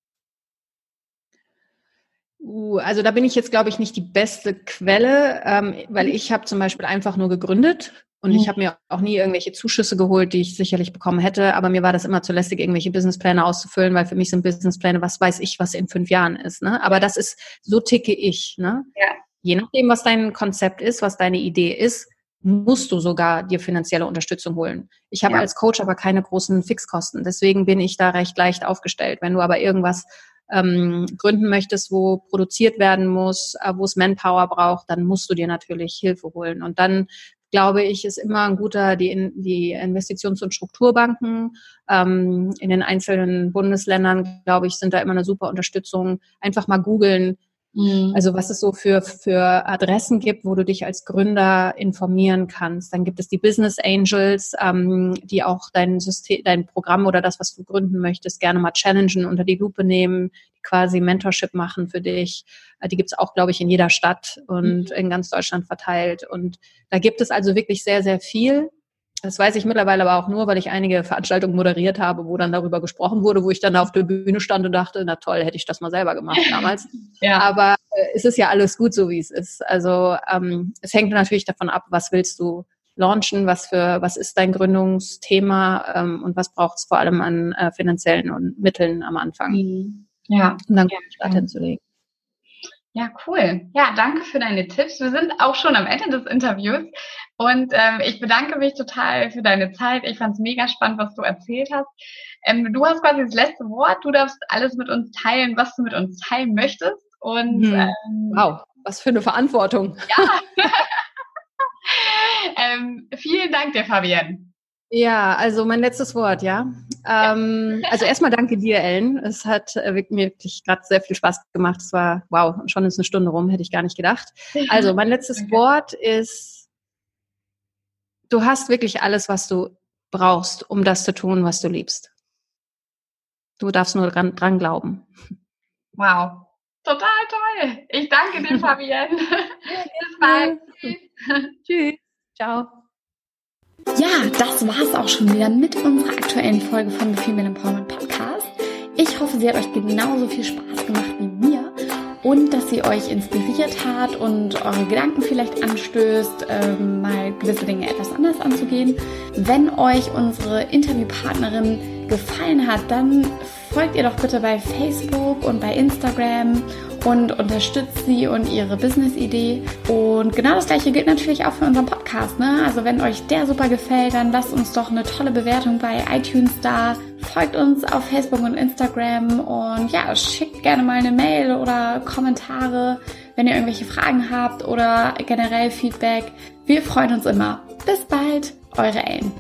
Speaker 2: Uh, also da bin ich jetzt, glaube ich, nicht die beste Quelle, ähm, weil mhm. ich habe zum Beispiel einfach nur gegründet und ich mhm. habe mir auch nie irgendwelche Zuschüsse geholt, die ich sicherlich bekommen hätte, aber mir war das immer zu lästig, irgendwelche Businesspläne auszufüllen, weil für mich sind Businesspläne, was weiß ich, was in fünf Jahren ist. Ne? Aber das ist, so ticke ich. Ne? Ja. Je nachdem, was dein Konzept ist, was deine Idee ist, musst du sogar dir finanzielle Unterstützung holen. Ich habe ja. als Coach aber keine großen Fixkosten, deswegen bin ich da recht leicht aufgestellt. Wenn du aber irgendwas ähm, gründen möchtest, wo produziert werden muss, äh, wo es Manpower braucht, dann musst du dir natürlich Hilfe holen. Und dann glaube ich, ist immer ein guter, die, die Investitions- und Strukturbanken ähm, in den einzelnen Bundesländern, glaube ich, sind da immer eine super Unterstützung. Einfach mal googeln, Mhm. Also was es so für, für Adressen gibt, wo du dich als Gründer informieren kannst. Dann gibt es die Business Angels, ähm, die auch dein System, dein Programm oder das, was du gründen möchtest, gerne mal challengen, unter die Lupe nehmen, die quasi Mentorship machen für dich. Äh, die gibt es auch, glaube ich, in jeder Stadt und mhm. in ganz Deutschland verteilt. Und da gibt es also wirklich sehr, sehr viel. Das weiß ich mittlerweile aber auch nur, weil ich einige Veranstaltungen moderiert habe, wo dann darüber gesprochen wurde, wo ich dann auf der Bühne stand und dachte, na toll, hätte ich das mal selber gemacht damals. ja. Aber äh, es ist ja alles gut, so wie es ist. Also ähm, es hängt natürlich davon ab, was willst du launchen, was für was ist dein Gründungsthema ähm, und was braucht es vor allem an äh, finanziellen und Mitteln am Anfang. Mhm. Ja. Und dann ja, Start hinzulegen.
Speaker 1: Ja, cool. Ja, danke für deine Tipps. Wir sind auch schon am Ende des Interviews und ähm, ich bedanke mich total für deine Zeit. Ich fand es mega spannend, was du erzählt hast. Ähm, du hast quasi das letzte Wort. Du darfst alles mit uns teilen, was du mit uns teilen möchtest. Und hm.
Speaker 2: ähm, wow, was für eine Verantwortung.
Speaker 1: Ja. ähm, vielen Dank dir, Fabienne.
Speaker 2: Ja, also mein letztes Wort, ja. Ähm, also erstmal danke dir, Ellen. Es hat äh, mir wirklich gerade sehr viel Spaß gemacht. Es war, wow, schon ist eine Stunde rum, hätte ich gar nicht gedacht. Also mein letztes Wort ist, du hast wirklich alles, was du brauchst, um das zu tun, was du liebst. Du darfst nur dran, dran glauben.
Speaker 1: Wow, total toll. Ich danke dir, Fabienne. Bis bald.
Speaker 2: Tschüss. Ciao.
Speaker 1: Ja, das war's auch schon wieder mit unserer aktuellen Folge von The Female Empowerment Podcast. Ich hoffe, sie hat euch genauso viel Spaß gemacht wie mir und dass sie euch inspiriert hat und eure Gedanken vielleicht anstößt, ähm, mal gewisse Dinge etwas anders anzugehen. Wenn euch unsere Interviewpartnerin gefallen hat, dann folgt ihr doch bitte bei Facebook und bei Instagram und unterstützt sie und ihre Business-Idee. Und genau das gleiche gilt natürlich auch für unseren Podcast. Ne? Also wenn euch der super gefällt, dann lasst uns doch eine tolle Bewertung bei iTunes da. Folgt uns auf Facebook und Instagram und ja, schickt gerne mal eine Mail oder Kommentare, wenn ihr irgendwelche Fragen habt oder generell Feedback. Wir freuen uns immer. Bis bald, eure Ellen.